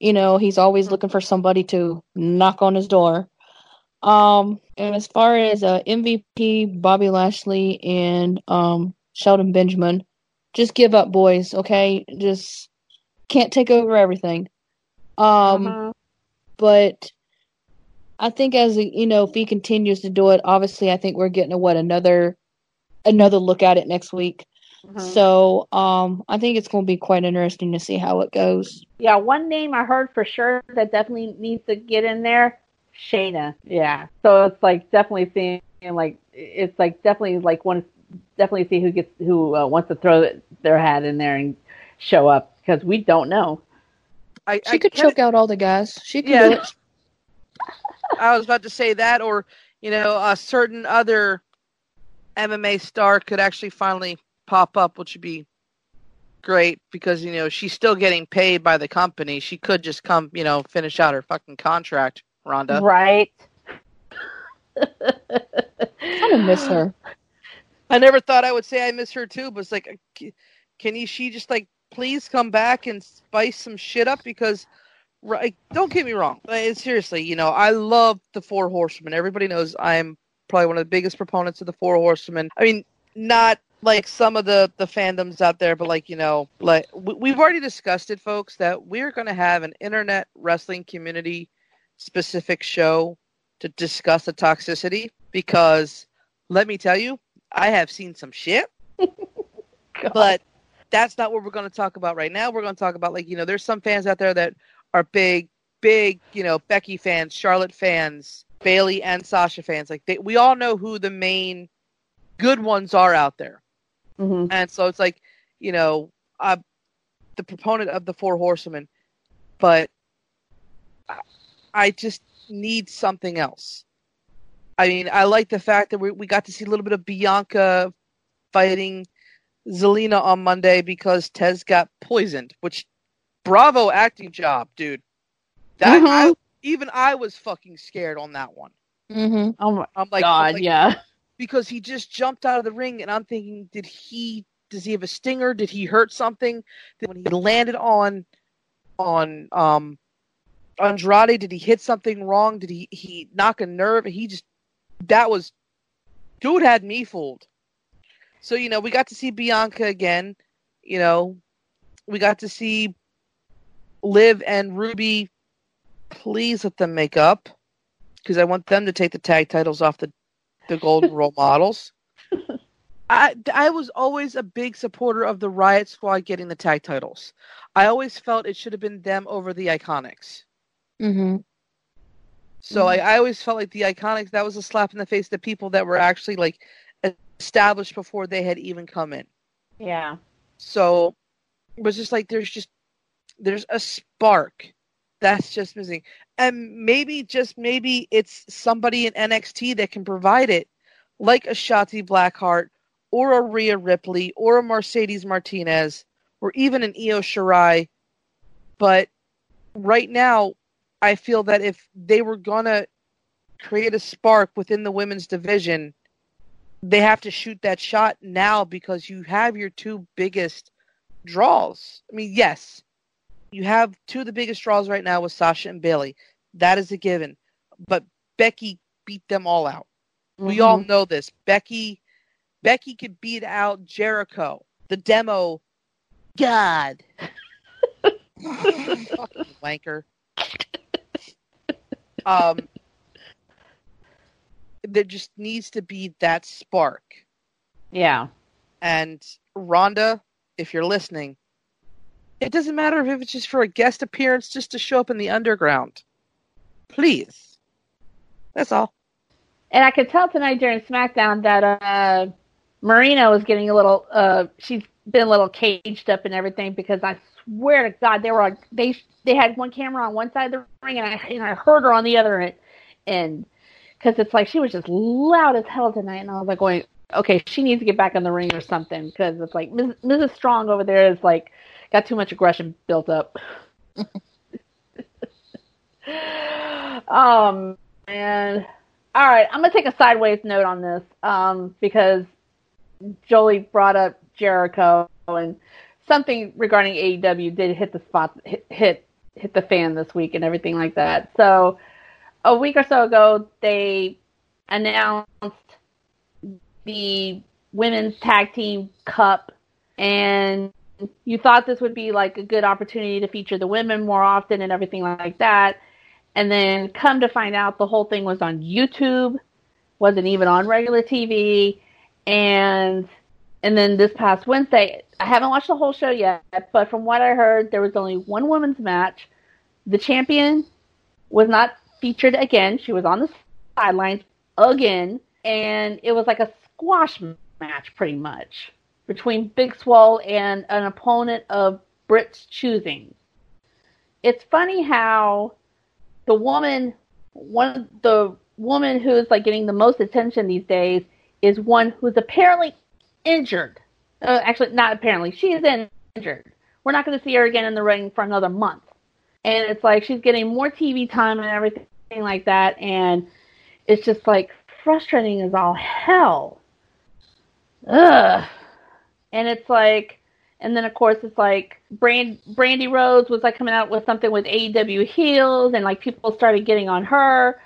[SPEAKER 2] you know he's always looking for somebody to knock on his door Um, and as far as uh, MVP, Bobby Lashley and um, Shelton Benjamin, just give up, boys. Okay, just can't take over everything. Um,
[SPEAKER 1] Uh-huh.
[SPEAKER 2] but I think as you know, if he continues to do it, obviously, I think we're getting a what another another look at it next week.
[SPEAKER 1] Mhm.
[SPEAKER 2] So, um, I think it's going to be quite interesting to see how it goes.
[SPEAKER 1] Yeah, one name I heard for sure that definitely needs to get in there, Shayna. Yeah. So it's like definitely seeing like it's like definitely like one definitely see who gets who uh, wants to throw their hat in there and show up because we don't know.
[SPEAKER 3] I,
[SPEAKER 2] She
[SPEAKER 3] I
[SPEAKER 2] could
[SPEAKER 3] get
[SPEAKER 2] choke out all the guys. She could
[SPEAKER 3] Yeah. I was about to say that, or you know, a certain other MMA star could actually finally pop up, which would be great because you know she's still getting paid by the company. She could just come, you know, finish out her fucking contract, Ronda.
[SPEAKER 1] Right.
[SPEAKER 2] I of miss her.
[SPEAKER 3] I never thought I would say I miss her too, but it's like, can you, she just like please come back and spice some shit up because, right? Don't get me wrong. Like, seriously, you know, I love the Four Horsemen. Everybody knows I'm probably one of the biggest proponents of the Four Horsemen. I mean, not like some of the the fandoms out there, but like you know, like we, we've already discussed it, folks, that we're going to have an internet wrestling community specific show to discuss the toxicity because let me tell you, I have seen some shit, but that's not what we're going to talk about right now. We're going to talk about like you know, there's some fans out there that are big, big, you know, Becky fans, Charlotte fans, Bayley and Sasha fans. Like they, we all know who the main good ones are out there,
[SPEAKER 1] hmm
[SPEAKER 3] and so it's like you know, I'm the proponent of the Four Horsemen, but I, I just need something else. I mean, I like the fact that we we got to see a little bit of Bianca fighting Zelina on Monday because Tez got poisoned. Which, bravo acting job, dude. That
[SPEAKER 1] Mhm.
[SPEAKER 3] I, even I was fucking scared on that one.
[SPEAKER 2] hmm
[SPEAKER 1] Oh my
[SPEAKER 3] I'm like,
[SPEAKER 1] god,
[SPEAKER 3] I'm like,
[SPEAKER 1] yeah.
[SPEAKER 3] because he just jumped out of the ring, and I'm thinking, did he? Does he have a stinger? Did he hurt something? Did, when he landed on, on um, Andrade, did he hit something wrong? Did he he knock a nerve? He just that was, dude had me fooled. So you know, we got to see Bianca again. You know, we got to see Liv and Ruby. Please let them make up, because I want them to take the tag titles off the the golden role models. I I was always a big supporter of the Riott Squad getting the tag titles. I always felt it should have been them over the IIconics.
[SPEAKER 2] Mm-hmm.
[SPEAKER 3] So I, I always felt like the IIconics that was a slap in the face to people that were actually like established before they had even come in.
[SPEAKER 1] Yeah.
[SPEAKER 3] So it was just like there's just there's a spark that's just missing. And maybe just maybe it's somebody in NXT that can provide it, like a Shotzi Blackheart or a Rhea Ripley or a Mercedes Martinez or even an Io Shirai. But right now, I feel that if they were gonna create a spark within the women's division, they have to shoot that shot now because you have your two biggest draws. I mean, yes, you have two of the biggest draws right now with Sasha and Bayley. That is a given. But Becky beat them all out. We all know this. Becky Becky could beat out Jericho. The demo God. Fucking wanker. Um there just needs to be that spark.
[SPEAKER 1] Yeah.
[SPEAKER 3] And Ronda, if you're listening, it doesn't matter if it's just for a guest appearance, just to show up in the underground. Please. That's all.
[SPEAKER 1] And I could tell tonight during SmackDown that uh, Marina was getting a little. Uh, she's been a little caged up and everything because I swear to God they were on, they they had one camera on one side of the ring and I and I heard her on the other end, and because it's like she was just loud as hell tonight and I was like going okay she needs to get back in the ring or something because it's like Mrs. Strong over there is like got too much aggression built up. um and all right, I'm gonna take a sideways note on this um, because Jolie brought up Jericho and something regarding AEW did hit the spot, hit hit, hit the fan this week and everything like that. So a week or so ago, they announced the women's tag team cup, and you thought this would be like a good opportunity to feature the women more often and everything like that. And then come to find out the whole thing was on YouTube, wasn't even on regular TV, and and then this past Wednesday, I haven't watched the whole show yet, but from what I heard, there was only one women's match. The champion was not featured again. She was on the sidelines again, and it was like a squash match pretty much between Big Swole and an opponent of Britt's choosing. It's funny how the woman, one of the woman who's like getting the most attention these days is one who's apparently injured. Uh, actually, not apparently, she is injured. We're not going to see her again in the ring for another month. And it's like she's getting more TV time and everything like that, and it's just like frustrating as all hell. Ugh. And it's like, and then of course it's like Brand Brandi Rhodes was like coming out with something with AEW heels, and like people started getting on her,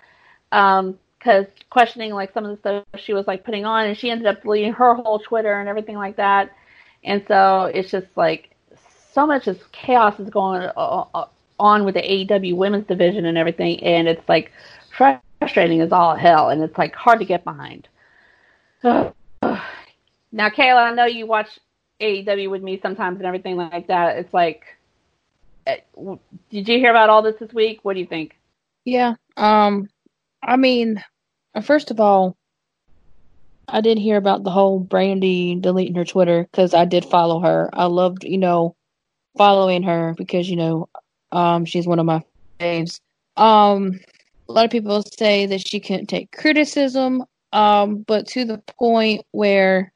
[SPEAKER 1] um, because questioning like some of the stuff she was like putting on, and she ended up deleting her whole Twitter and everything like that. And so it's just like so much is chaos is going uh, uh, uh, on with the AEW women's division and everything, and it's like frustrating as all hell, and it's like hard to get behind. Now, Kayla, I know you watch AEW with me sometimes and everything like that. It's like, eh, did you hear about all this this week? What do you think?
[SPEAKER 2] Yeah. Um. I mean, uh, first of all, I did hear about the whole Brandi deleting her Twitter because I did follow her. I loved, you know, following her because you know, um, she's one of my faves. Um, a lot of people say that she couldn't take criticism, um, but to the point where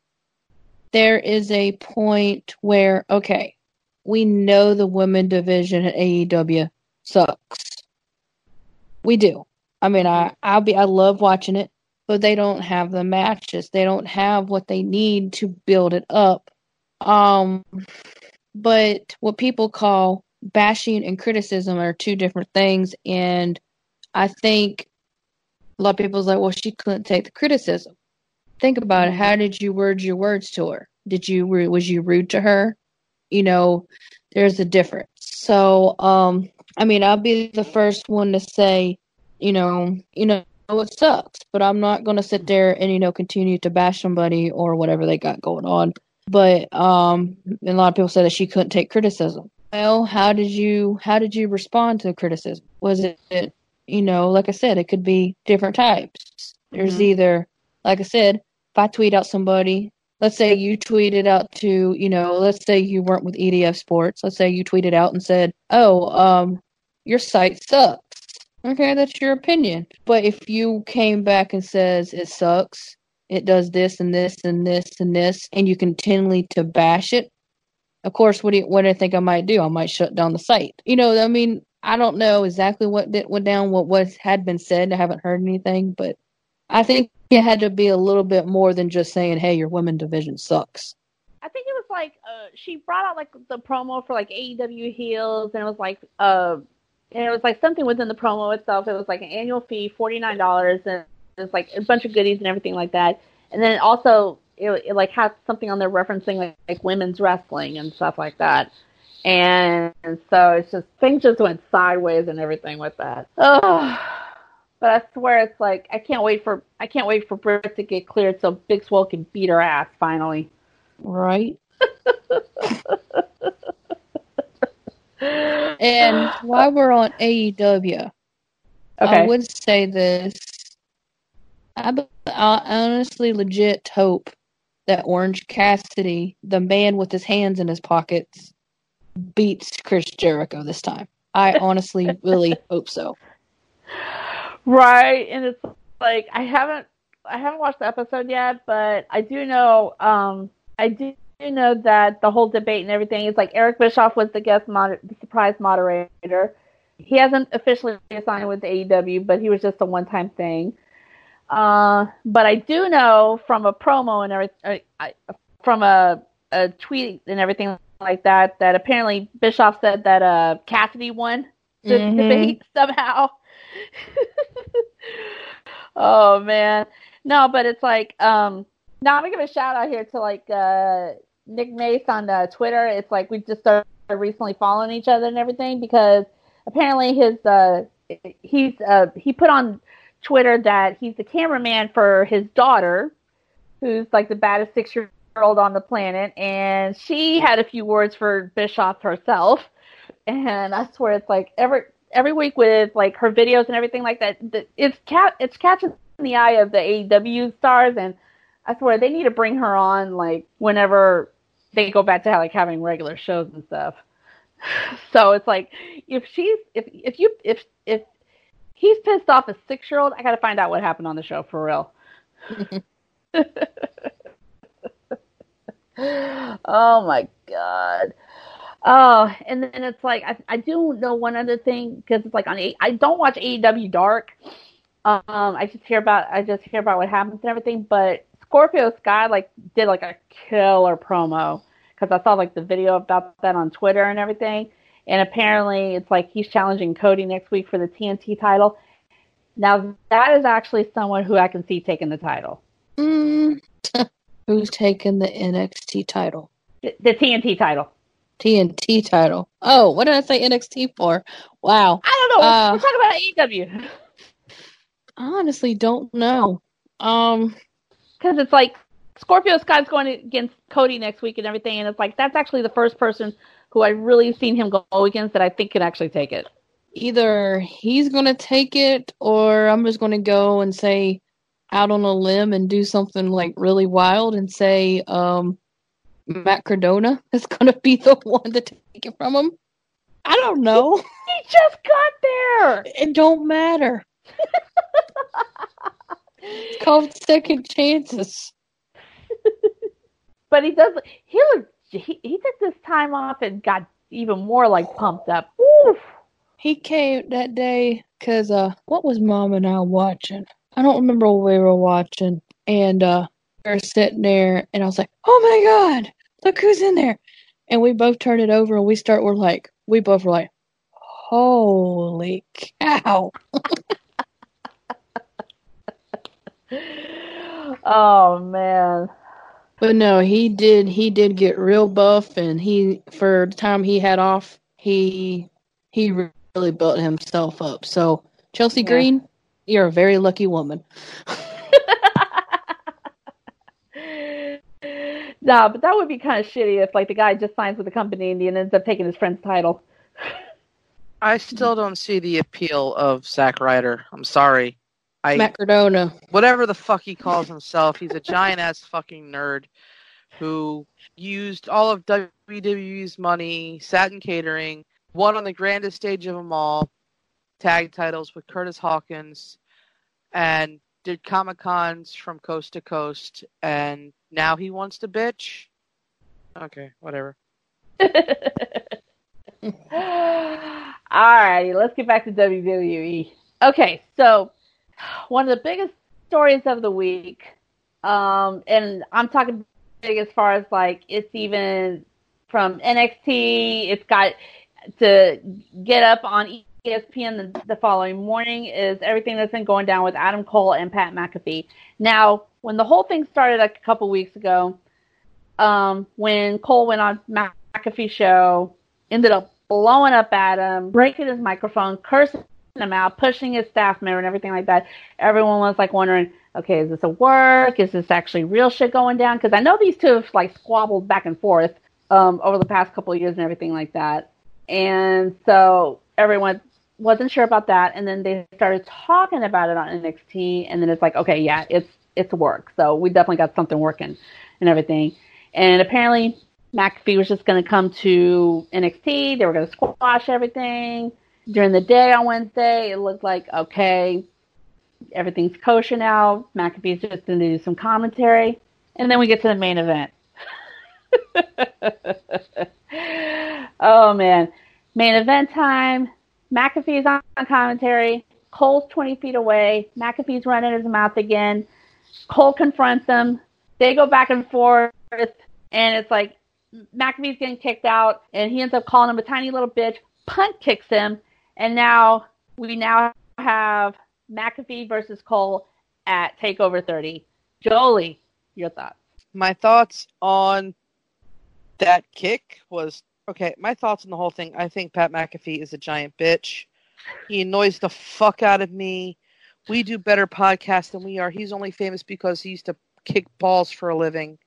[SPEAKER 2] there is a point where, okay, we know the women division at AEW sucks. We do. I mean, I I'll be I love watching it, but they don't have the matches. They don't have what they need to build it up. Um, but what people call bashing and criticism are two different things, and I think a lot of people's like, well, she couldn't take the criticism think about it. How did you word your words to her? Did you was you rude to her? You know, there's a difference. So, um, I mean, I'll be the first one to say, you know, you know, it sucks, but I'm not going to sit there and you know continue to bash somebody or whatever they got going on. But um, a lot of people said that she couldn't take criticism. Well, how did you how did you respond to criticism? Was it, you know, like I said, it could be different types. There's mm-hmm. either, like I said, if I tweet out somebody, let's say you tweeted out to, you know, let's say you weren't with EDF Sports. Let's say you tweeted out and said, "Oh, um, your site sucks." Okay, that's your opinion. But if you came back and says it sucks, it does this and this and this and this, and you continually to bash it, of course, what do you, what do I think I might do? I might shut down the site. You know, I mean, I don't know exactly what did, went down, what was had been said. I haven't heard anything, but I think it had to be a little bit more than just saying, "Hey, your women division sucks."
[SPEAKER 1] I think it was like uh, she brought out like the promo for like AEW heels, and it was like uh, and it was like something within the promo itself. It was like an annual fee, forty nine dollars, and it's like a bunch of goodies and everything like that. And then also it, it like had something on there referencing like, like women's wrestling and stuff like that. And so it's just things just went sideways and everything with that. Oh. But I swear it's like I can't wait for I can't wait for Britt to get cleared so Big Swole can beat her ass finally.
[SPEAKER 2] Right. and while we're on AEW, okay. I would say this. I, I honestly legit hope that Orange Cassidy, the man with his hands in his pockets, beats Chris Jericho this time. I honestly really hope so.
[SPEAKER 1] Right, and it's like I haven't I haven't watched the episode yet, but I do know um I do know that the whole debate and everything is like Eric Bischoff was the guest moder- the surprise moderator. He hasn't officially signed with the AEW, but he was just a one time thing. Uh, but I do know from a promo and everything, uh, from a, a tweet and everything like that, that apparently Bischoff said that uh, Cassidy won the mm-hmm. debate somehow. oh man, no, but it's like um. Now I'm gonna give a shout out here to like uh, Nick Mace on uh, Twitter. It's like we just started recently following each other and everything because apparently his uh, he's uh, he put on Twitter that he's the cameraman for his daughter, who's like the baddest six year old on the planet, and she had a few words for Bischoff herself. And I swear it's like every every week with like her videos and everything like that. It's cat it's catching the eye of the AEW stars, and I swear they need to bring her on like whenever they go back to like having regular shows and stuff. So it's like if she's if if you if if he's pissed off a six year old, I gotta find out what happened on the show for real. oh my god. Oh, and then it's like I, I do know one other thing because it's like on I don't watch AEW Dark. Um, I just hear about I just hear about what happens and everything. But Scorpio Sky like did like a killer promo because I saw like the video about that on Twitter and everything. And apparently, it's like he's challenging Cody next week for the TNT title. Now that is actually someone who I can see taking the title.
[SPEAKER 2] Mm. Who's taking the NXT title?
[SPEAKER 1] The, the TNT title.
[SPEAKER 2] TNT title. Oh, what did I say NXT for? Wow.
[SPEAKER 1] I don't know. Uh, we're talking about AEW.
[SPEAKER 2] I honestly don't know. Um,
[SPEAKER 1] because it's like Scorpio Sky's going against Cody next week and everything, and it's like that's actually the first person who I really seen him go against that I think can actually take it.
[SPEAKER 2] Either he's going to take it, or I'm just going to go and say out on a limb and do something like really wild and say um, Matt Cardona is going to be the one to take it from him. I don't know.
[SPEAKER 1] he just got there.
[SPEAKER 2] It don't matter. it's called second chances.
[SPEAKER 1] but he does. He was. He, he took this time off and got even more like pumped up. Oof.
[SPEAKER 2] He came that day because uh, what was Mom and I watching? I don't remember what we were watching, and uh, were sitting there, and I was like, "Oh my god, look who's in there!" And we both turned it over, and we start. We're like, we both were like, "Holy cow!"
[SPEAKER 1] oh man.
[SPEAKER 2] But no, he did. He did get real buff, and he for the time he had off, he he really built himself up. So Chelsea yeah. Green, you're a very lucky woman.
[SPEAKER 1] no, but that would be kind of shitty if like the guy just signs with the company and then ends up taking his friend's title.
[SPEAKER 3] I still don't see the appeal of Zack Ryder. I'm sorry. I,
[SPEAKER 2] Matt Cardona.
[SPEAKER 3] Whatever the fuck he calls himself, he's a giant ass fucking nerd who used all of WWE's money, sat in catering, won on the grandest stage of them all, tag titles with Curtis Hawkins, and did Comic Cons from coast to coast, and now he wants to bitch. Okay, whatever.
[SPEAKER 1] Alrighty, let's get back to WWE. Okay, so one of the biggest stories of the week, um, and I'm talking big as far as like it's even from NXT. It's got to get up on ESPN the, the following morning. Is everything that's been going down with Adam Cole and Pat McAfee. Now, when the whole thing started a couple weeks ago, um, when Cole went on McAfee show, ended up blowing up at him, breaking his microphone, cursing him out, pushing his staff member and everything like that. Everyone was like wondering, okay, is this a work? Is this actually real shit going down? Because I know these two have like squabbled back and forth um, over the past couple of years and everything like that. And so everyone wasn't sure about that, and then they started talking about it on NXT, and then it's like, okay, yeah, it's it's work. So we definitely got something working and everything. And apparently McAfee was just going to come to NXT. They were going to squash everything during the day on Wednesday, it looked like okay, everything's kosher now. McAfee's just going to do some commentary, and then we get to the main event. oh man, main event time. McAfee's on commentary. Cole's 20 feet away. McAfee's running his mouth again. Cole confronts him. They go back and forth, and it's like McAfee's getting kicked out, and he ends up calling him a tiny little bitch, punt kicks him, and now we now have McAfee versus Cole at Takeover 30. Jolie, your thoughts?
[SPEAKER 3] My thoughts on that kick was okay. My thoughts on the whole thing. I think Pat McAfee is a giant bitch. He annoys the fuck out of me. We do better podcasts than we are. He's only famous because he used to kick balls for a living.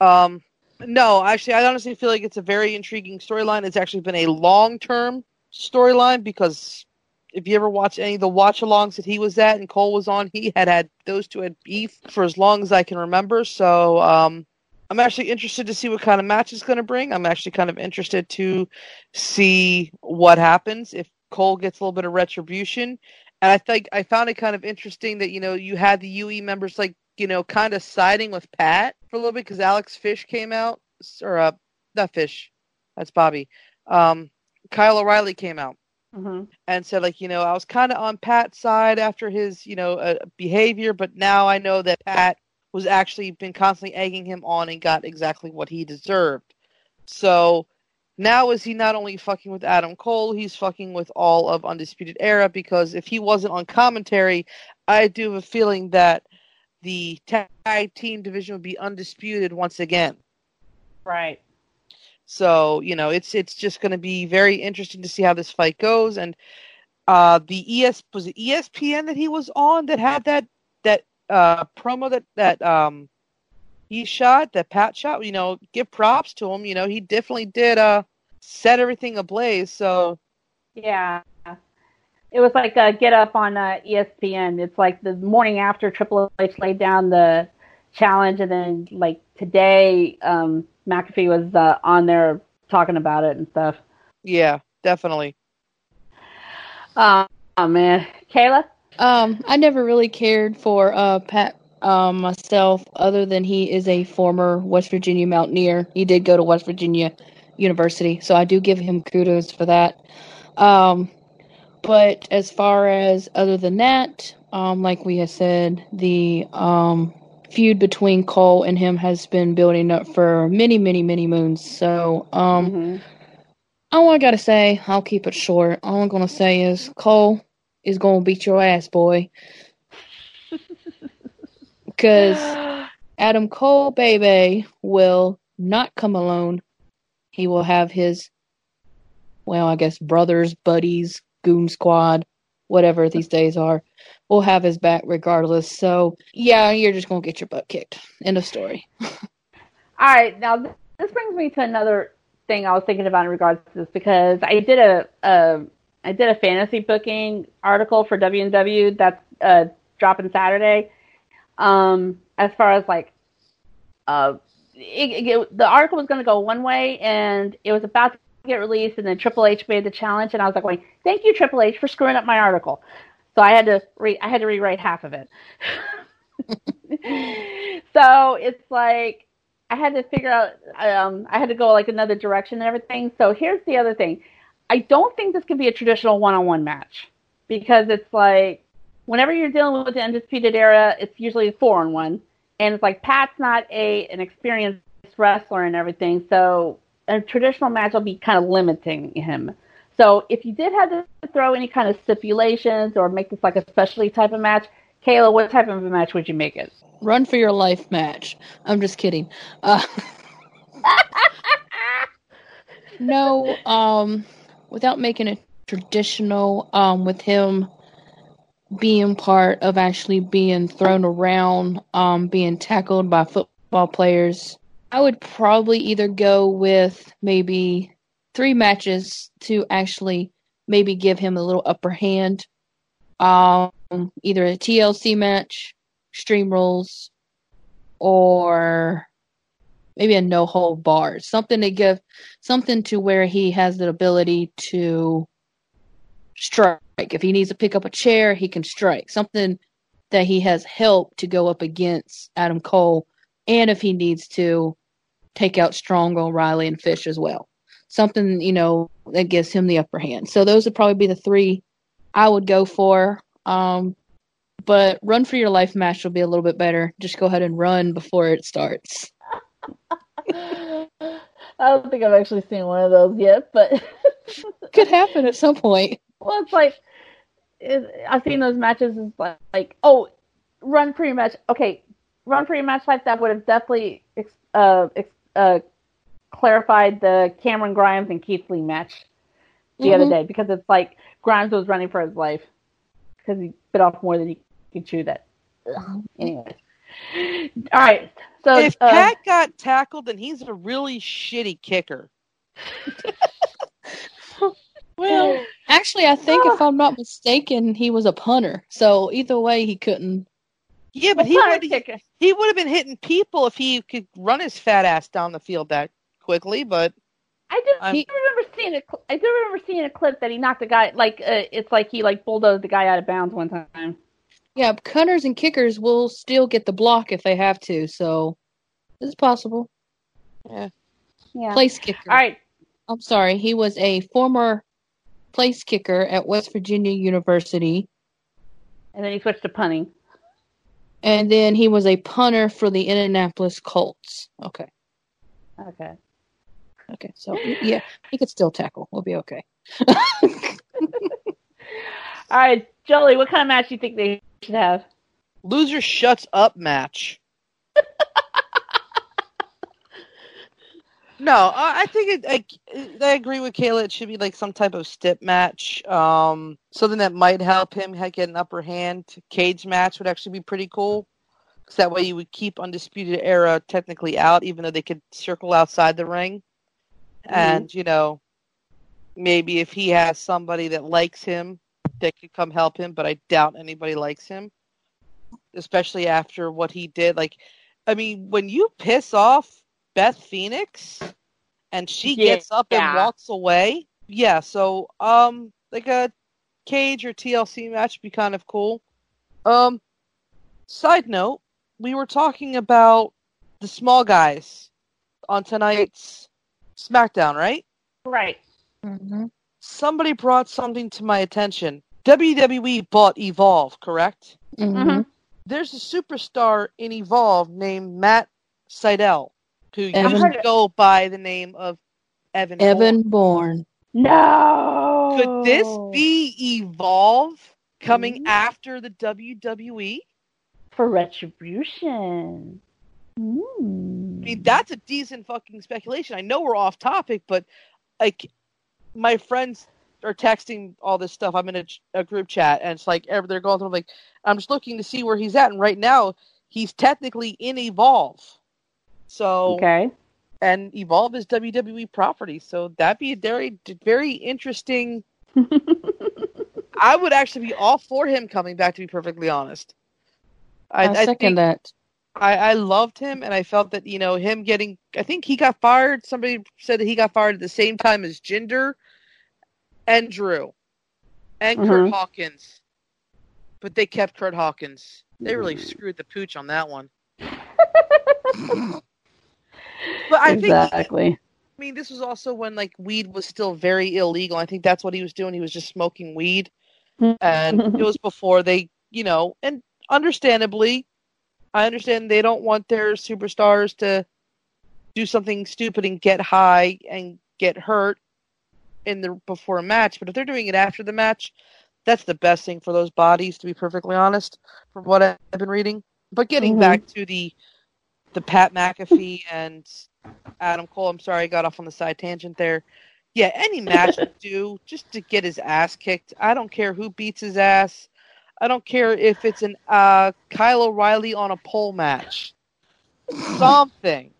[SPEAKER 3] Um, no, actually, I honestly feel like it's a very intriguing storyline. It's actually been a long term storyline because if you ever watch any of the watch alongs that he was at and Cole was on, he had had those two had beef for as long as I can remember. So um, I'm actually interested to see what kind of match it's going to bring. I'm actually kind of interested to see what happens if Cole gets a little bit of retribution. And I think I found it kind of interesting that you know you had the UE members like you know kind of siding with Pat for a little bit because Alex Fish came out or uh, not Fish, that's Bobby. Um, Kyle O'Reilly came out
[SPEAKER 1] Mm-hmm.
[SPEAKER 3] and said like you know I was kind of on Pat's side after his you know uh, behavior, but now I know that Pat was actually been constantly egging him on and got exactly what he deserved. So now is he not only fucking with Adam Cole, he's fucking with all of Undisputed Era because if he wasn't on commentary, I do have a feeling that the tag team division would be undisputed once again.
[SPEAKER 1] Right.
[SPEAKER 3] So you know, it's it's just going to be very interesting to see how this fight goes. And uh, the ES was it ESPN that he was on that had that uh, promo that that um, he shot that Pat shot. You know, give props to him. You know, he definitely did uh, set everything ablaze. So
[SPEAKER 1] Yeah. It was like a get up on uh, ESPN. It's like the morning after Triple H laid down the challenge, and then like today, um, McAfee was uh, on there talking about it and stuff.
[SPEAKER 3] yeah, definitely.
[SPEAKER 1] Oh, oh man, Kayla.
[SPEAKER 2] Um, I never really cared for uh Pat um myself, other than he is a former West Virginia Mountaineer. He did go to West Virginia University, so I do give him kudos for that. Um, but as far as other than that, um, like we had said, the um feud between Cole and him has been building up for many, many, many moons. So, um.
[SPEAKER 1] Mhm.
[SPEAKER 2] All I gotta say, I'll keep it short. All I'm gonna say is Cole is gonna beat your ass, boy. Because Adam Cole, baby, will not come alone. He will have his, well, I guess brothers, buddies, goon squad, whatever these days are, will have his back regardless. So, yeah, you're just gonna get your butt kicked. End of story.
[SPEAKER 1] All right, now this brings me to another thing I was thinking about in regards to this because I did a, a I did a fantasy booking article for W&W that's uh, dropping Saturday. Um, as far as like, uh, it, it, the article was going to go one way and it was about to get released, and then Triple H made the challenge, and I was like, going, "Thank you, Triple H, for screwing up my article." So I had to re- I had to rewrite half of it. so it's like I had to figure out. Um, I had to go like another direction and everything. So here's the other thing. I don't think this could be a traditional one-on-one match because it's like whenever you're dealing with the undisputed era, it's usually four-on-one, and it's like Pat's not a an experienced wrestler and everything, so a traditional match will be kind of limiting him. So if you did have to throw any kind of stipulations or make this like a specialty type of match, Kayla, what type of a match would you make it?
[SPEAKER 2] Run for your life match. I'm just kidding. Uh, no, um, without making it traditional, um, with him being part of actually being thrown around, um, being tackled by football players, I would probably either go with maybe three matches to actually maybe give him a little upper hand. Um, either a TLC match, Extreme Rules, or maybe a no hold bar. Something to give, something to where he has the ability to strike. If he needs to pick up a chair, he can strike. Something that he has help to go up against Adam Cole, and if he needs to, take out Strong, O'Reilly, and Fish as well. Something you know that gives him the upper hand. So those would probably be the three I would go for. Um, but run for your life match will be a little bit better. Just go ahead and run before it starts.
[SPEAKER 1] I don't think I've actually seen one of those yet, but
[SPEAKER 2] Could happen at some point.
[SPEAKER 1] well, it's like it, I've seen those matches is like, like oh, run pre-match. Okay, run pre-match like that would have definitely uh, uh, clarified the Cameron Grimes and Keith Lee match the mm-hmm. other day because it's like Grimes was running for his life because he bit off more than he could chew. That anyway. All right. So
[SPEAKER 3] if uh, Pat got tackled, then he's a really shitty kicker.
[SPEAKER 2] well, actually, I think if I'm not mistaken, he was a punter. So either way, he couldn't.
[SPEAKER 3] Yeah, but he would he would have been hitting people if he could run his fat ass down the field that quickly. But
[SPEAKER 1] I do, I remember seeing a I do remember seeing a clip that he knocked a guy like uh, it's like he like bulldozed the guy out of bounds one time.
[SPEAKER 2] Yeah, cutters and kickers will still get the block if they have to, so it's possible.
[SPEAKER 3] Yeah.
[SPEAKER 1] Yeah.
[SPEAKER 2] Place kicker.
[SPEAKER 1] All right.
[SPEAKER 2] I'm sorry. He was a former place kicker at West Virginia University.
[SPEAKER 1] And then he switched to punting.
[SPEAKER 2] And then he was a punter for the Indianapolis Colts. Okay.
[SPEAKER 1] Okay.
[SPEAKER 2] Okay. So yeah, he could still tackle. We'll be okay.
[SPEAKER 1] All right, Jolie, what kind of match do you think they should have.
[SPEAKER 3] Loser shuts up match. no, I think it. I, I, agree with Kayla. It should be like some type of stip match. Um, something that might help him get an upper hand. Cage match would actually be pretty cool. Because that way you would keep Undisputed Era technically out, even though they could circle outside the ring. Mm-hmm. And you know, maybe if he has somebody that likes him that could come help him, but I doubt anybody likes him, especially after what he did. Like, I mean, when you piss off Beth Phoenix and she yeah, gets up yeah. and walks away, yeah. So, um, like a cage or TLC match would be kind of cool. Um, side note, we were talking about the small guys on tonight's SmackDown, right?
[SPEAKER 1] Right.
[SPEAKER 2] Mm-hmm.
[SPEAKER 3] Somebody brought something to my attention. WWE bought Evolve, correct?
[SPEAKER 2] Mm-hmm. mm-hmm.
[SPEAKER 3] There's a superstar in Evolve named Matt Sydal, who Evan, used to go by the name of Evan.
[SPEAKER 2] Evan Bourne.
[SPEAKER 1] No.
[SPEAKER 3] Could this be Evolve coming mm-hmm. after the WWE?
[SPEAKER 1] For retribution. Mm. I
[SPEAKER 3] mean, that's a decent fucking speculation. I know we're off topic, but like my friends are texting all this stuff. I'm in a, a group chat, and it's like they're going through. like, I'm just looking to see where he's at, and right now he's technically in Evolve. So
[SPEAKER 1] okay,
[SPEAKER 3] and Evolve is WWE property, so that'd be a very very interesting. I would actually be all for him coming back. To be perfectly honest,
[SPEAKER 2] I, I second that.
[SPEAKER 3] I, I loved him, and I felt that you know him getting. I think he got fired. Somebody said that he got fired at the same time as Jinder and Drew and mm-hmm. Curt Hawkins, but they kept Curt Hawkins. They really screwed the pooch on that one. but I
[SPEAKER 1] exactly.
[SPEAKER 3] think. I mean, this was also when like weed was still very illegal. I think that's what he was doing. He was just smoking weed, and it was before they, you know, and understandably, I understand they don't want their superstars to do something stupid and get high and get hurt in the before a match, but if they're doing it after the match, that's the best thing for those bodies. To be perfectly honest, from what I've been reading. But getting mm-hmm. back to the the Pat McAfee and Adam Cole, I'm sorry I got off on the side tangent there. Yeah, any match would do just to get his ass kicked. I don't care who beats his ass. I don't care if it's an uh, Kyle O'Reilly on a pole match. Something.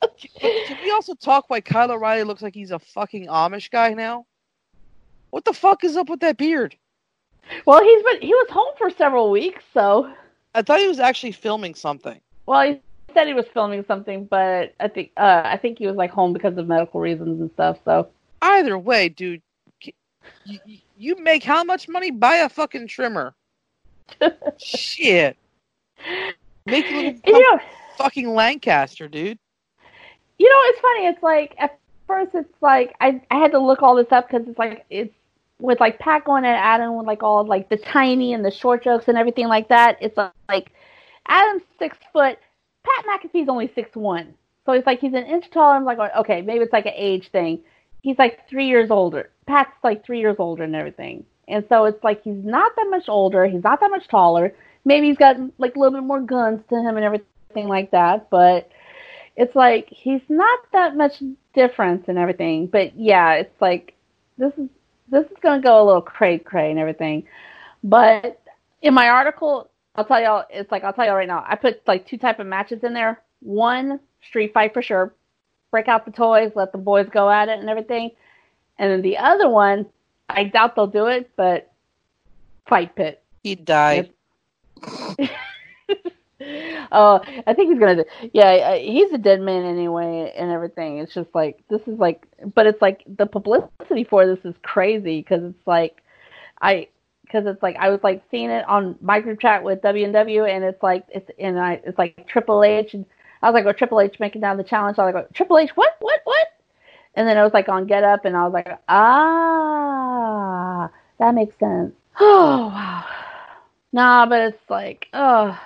[SPEAKER 3] Can we also talk why Kyle O'Reilly looks like he's a fucking Amish guy now? What the fuck is up with that beard?
[SPEAKER 1] Well, he's been he was home for several weeks, so
[SPEAKER 3] I thought he was actually filming something.
[SPEAKER 1] Well, he said he was filming something, but I think uh, I think he was like home because of medical reasons and stuff. So
[SPEAKER 3] either way, dude, you, you make how much money? Buy a fucking trimmer. Shit. Make a little you know, fucking Lancaster, dude
[SPEAKER 1] you know, it's funny. It's like at first, it's like I I had to look all this up because it's like it's with like Pat going at Adam with like all like the tiny and the short jokes and everything like that. It's like Adam's six foot, Pat McAfee's only six one, so it's like he's an inch taller. I'm like, oh, okay, maybe it's like an age thing. He's like three years older. Pat's like three years older and everything. And so it's like he's not that much older, he's not that much taller. Maybe he's got like a little bit more guns to him and everything like that, but it's like he's not that much difference and everything. But yeah, it's like this is this is gonna go a little cray cray and everything. But in my article, I'll tell y'all, it's like I'll tell y'all right now. I put like two type of matches in there. One street fight for sure, break out the toys, let the boys go at it and everything. And then the other one, I doubt they'll do it, but fight pit.
[SPEAKER 3] He died.
[SPEAKER 1] oh, I think he's gonna. Do, yeah, he's a dead man anyway, and everything. It's just like this is like, but it's like the publicity for this is crazy because it's like, I because it's like I was like seeing it on my group chat with W and W, and it's like it's and I it's like Triple H, and I was like, oh Triple H making down the challenge. I was like, Triple H, what, what, what? And then I was like on Get Up, and I was like, ah, that makes sense. Oh wow. Nah, but it's like, oh,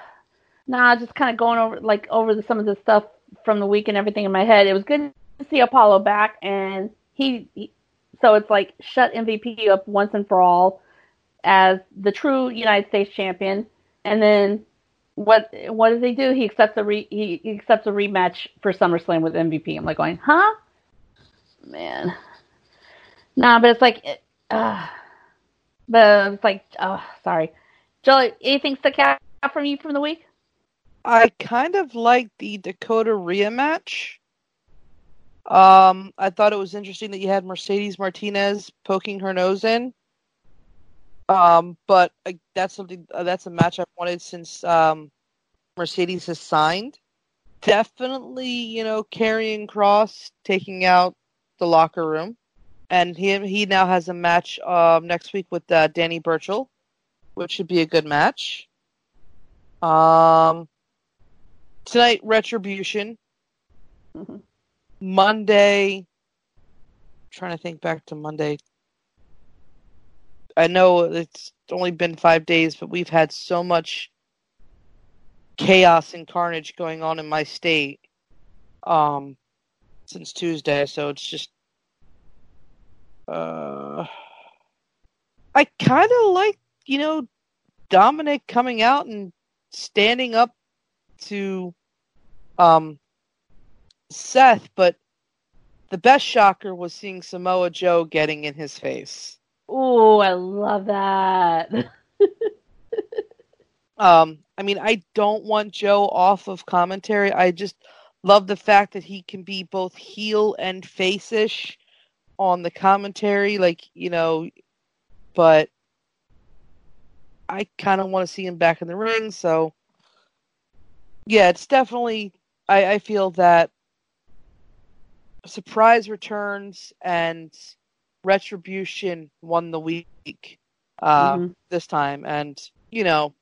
[SPEAKER 1] nah, just kind of going over like over the, some of the stuff from the week and everything in my head. It was good to see Apollo back, and he, he so it's like shut MVP up once and for all as the true United States champion, and then what what does he do? He accepts a re, he, he accepts a rematch for SummerSlam with MVP. I'm like going, huh? Man, nah, but it's like, it, uh, but it's like, oh, sorry, Joey. Anything stuck out from you from the week?
[SPEAKER 3] I kind of like the Dakota Rhea match. Um, I thought it was interesting that you had Mercedes Martinez poking her nose in. Um, but that's something uh, that's a match I've wanted since um, Mercedes has signed. Definitely, you know, Karrion Kross taking out the locker room, and he he now has a match uh, next week with uh, Danny Burchell, which should be a good match. Um, tonight Retribution. Mm-hmm. Monday. trying to think back to Monday. I know it's only been five days, but we've had so much chaos and carnage going on in my state um, since Tuesday. So it's just, uh, I kind of like you know Dominic coming out and standing up to um, Seth, but the best shocker was seeing Samoa Joe getting in his face.
[SPEAKER 1] Oh, I love that.
[SPEAKER 3] um, I mean, I don't want Joe off of commentary. I just love the fact that he can be both heel and face-ish on the commentary, like you know. But I kind of want to see him back in the ring, so yeah, it's definitely. I, I feel that surprise returns and Retribution won the week uh, mm-hmm. this time, and you know,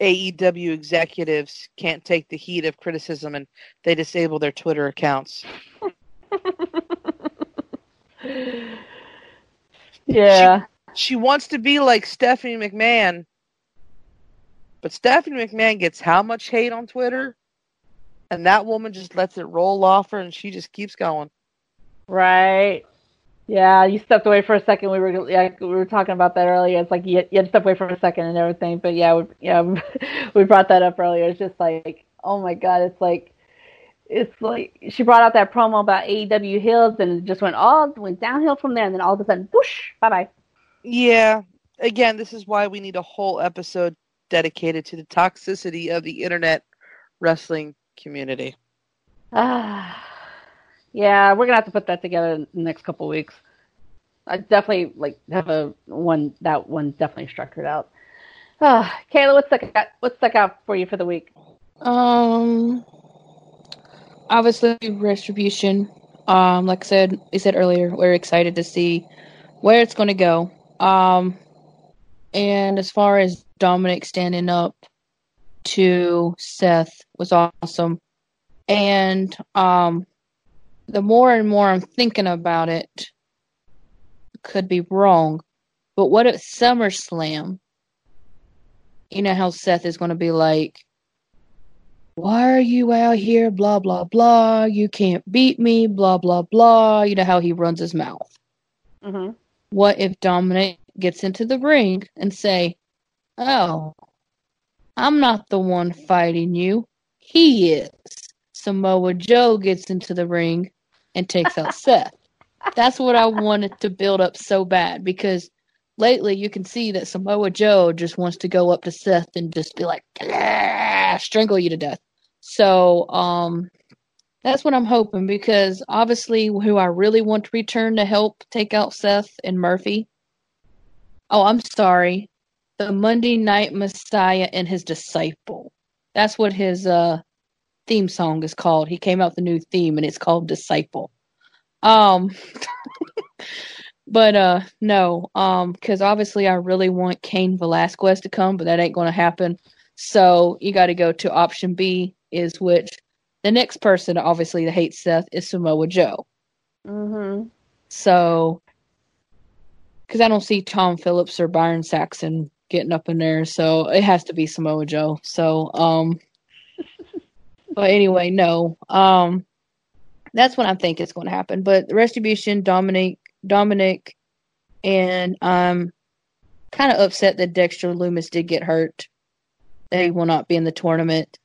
[SPEAKER 3] AEW executives can't take the heat of criticism, and they disable their Twitter accounts.
[SPEAKER 1] yeah,
[SPEAKER 3] she, she wants to be like Stephanie McMahon, but Stephanie McMahon gets how much hate on Twitter? And that woman just lets it roll off her and she just keeps going.
[SPEAKER 1] Right. Yeah, you stepped away for a second. We were yeah, we were talking about that earlier. It's like you, you had to step away for a second and everything. But yeah, we, yeah, we brought that up earlier. It's just like, oh my god, it's like, it's like she brought out that promo about AEW Heels and it just went all went downhill from there. And then all of a sudden, whoosh, bye bye.
[SPEAKER 3] Yeah. Again, this is why we need a whole episode dedicated to the toxicity of the internet wrestling community.
[SPEAKER 1] Ah. Yeah, we're gonna have to put that together in the next couple weeks. I definitely like have a one that one definitely structured out. Uh, Kayla, what's stuck out, what's stuck out for you for the week?
[SPEAKER 2] Um, obviously retribution. Um, like I said, I said earlier, we're excited to see where it's going to go. Um, and as far as Dominik standing up to Seth was awesome, and um, the more and more I'm thinking about it, could be wrong. But what if SummerSlam? You know how Seth is going to be like, why are you out here? Blah, blah, blah. You can't beat me. Blah, blah, blah. You know how he runs his mouth.
[SPEAKER 1] Mm-hmm.
[SPEAKER 2] what if Dominik gets into the ring and say, "Oh, I'm not the one fighting you. He is." Samoa Joe gets into the ring and takes out Seth. That's what I wanted to build up so bad because lately you can see that Samoa Joe just wants to go up to Seth and just be like, strangle you to death. So, um, that's what I'm hoping because obviously, who I really want to return to help take out Seth and Murphy. Oh, I'm sorry. The Monday Night Messiah and his disciple. That's what his uh, theme song is called. He came out with a new theme and it's called Disciple. Um, but uh, no, um, because obviously I really want Cain Velasquez to come, but that ain't going to happen. So you got to go to option B, is which the next person, obviously, that hates Seth is Samoa Joe.
[SPEAKER 1] Mm-hmm.
[SPEAKER 2] So, because I don't see Tom Phillips or Byron Saxton getting up in there, so it has to be Samoa Joe. So, um, but anyway, no, um, that's what I think is going to happen. But Retribution, Dominik, Dominik, and I'm kind of upset that Dexter Lumis did get hurt. They will not be in the tournament.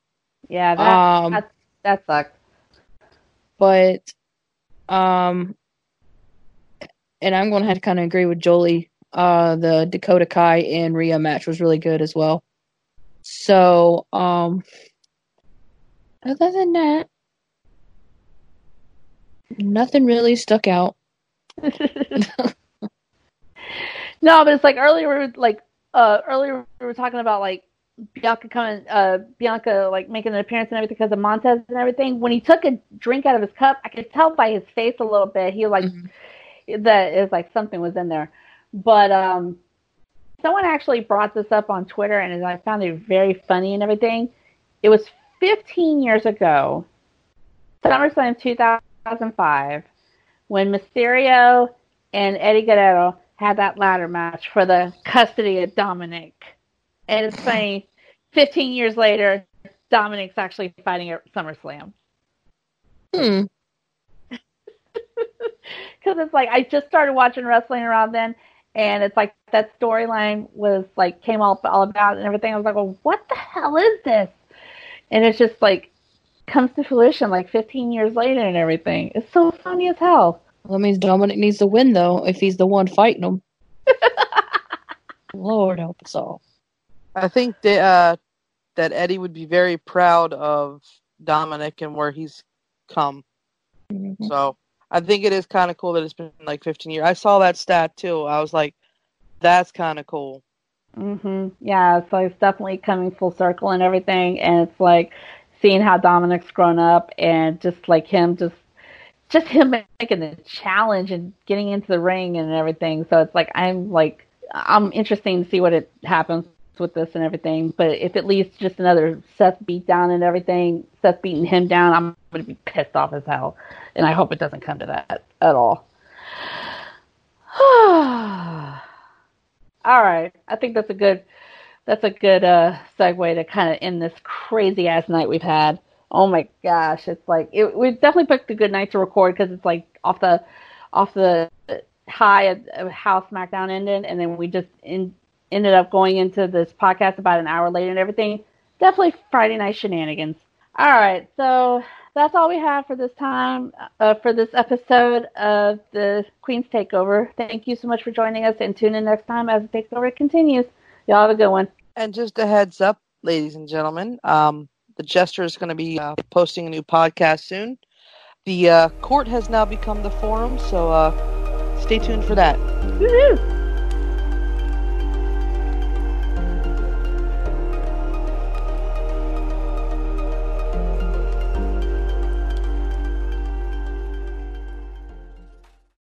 [SPEAKER 1] Yeah, that,
[SPEAKER 2] Um,
[SPEAKER 1] that that sucks.
[SPEAKER 2] but um and I'm gonna have to kinda agree with Jolie. Uh the Dakota Kai and Rhea match was really good as well. So um other than that nothing really stuck out.
[SPEAKER 1] no, but it's like earlier, we were like uh, earlier we were talking about like Bianca coming, uh, Bianca like making an appearance and everything because of Montez and everything. When he took a drink out of his cup, I could tell by his face a little bit. He was like
[SPEAKER 2] Mhm.
[SPEAKER 1] That is like something was in there. But um, someone actually brought this up on Twitter, and I found it very funny and everything. It was 15 years ago, SummerSlam 2005, when Mysterio and Eddie Guerrero had that ladder match for the custody of Dominik. And it's funny, 15 years later, Dominik's actually fighting at SummerSlam.
[SPEAKER 2] Hmm.
[SPEAKER 1] because it's like I just started watching wrestling around then, and it's like that storyline was like came all all about and everything. I was like, well, what the hell is this? And it's just like comes to fruition like 15 years later and everything. It's so funny as hell.
[SPEAKER 2] Well, that means Dominik needs to win though, if he's the one fighting him. Lord help us all.
[SPEAKER 3] I think that uh, that Eddie would be very proud of Dominik and where he's come.
[SPEAKER 2] Mhm.
[SPEAKER 3] So I think it is kind of cool that it's been like 15 years. I saw that stat too. I was like, that's kind of cool.
[SPEAKER 1] Mhm. Yeah, so it's definitely coming full circle and everything, and it's like seeing how Dominik's grown up and just like him just just him making the challenge and getting into the ring and everything. So it's like I'm like I'm interesting to see what it happens with this and everything. But if it leads to just another Seth beat down and everything, Seth beating him down, I'm gonna be pissed off as hell. And I hope it doesn't come to that at all. all right. I think that's a good that's a good uh segue to kind of end this crazy ass night we've had. Oh my gosh, it's like it, we definitely picked a good night to record because it's like off the off the high of how SmackDown ended, and then we just in, ended up going into this podcast about an hour later and everything. Definitely Friday night shenanigans. All right, so that's all we have for this time uh, for this episode of the Queen's Takeover. Thank you so much for joining us, and tune in next time as the takeover continues. Y'all have a good one.
[SPEAKER 3] And just a heads up, ladies and gentlemen, um, the Jester is going to be uh, posting a new podcast soon. The uh, court has now become the forum, so uh, stay tuned for that.
[SPEAKER 1] Woo-hoo!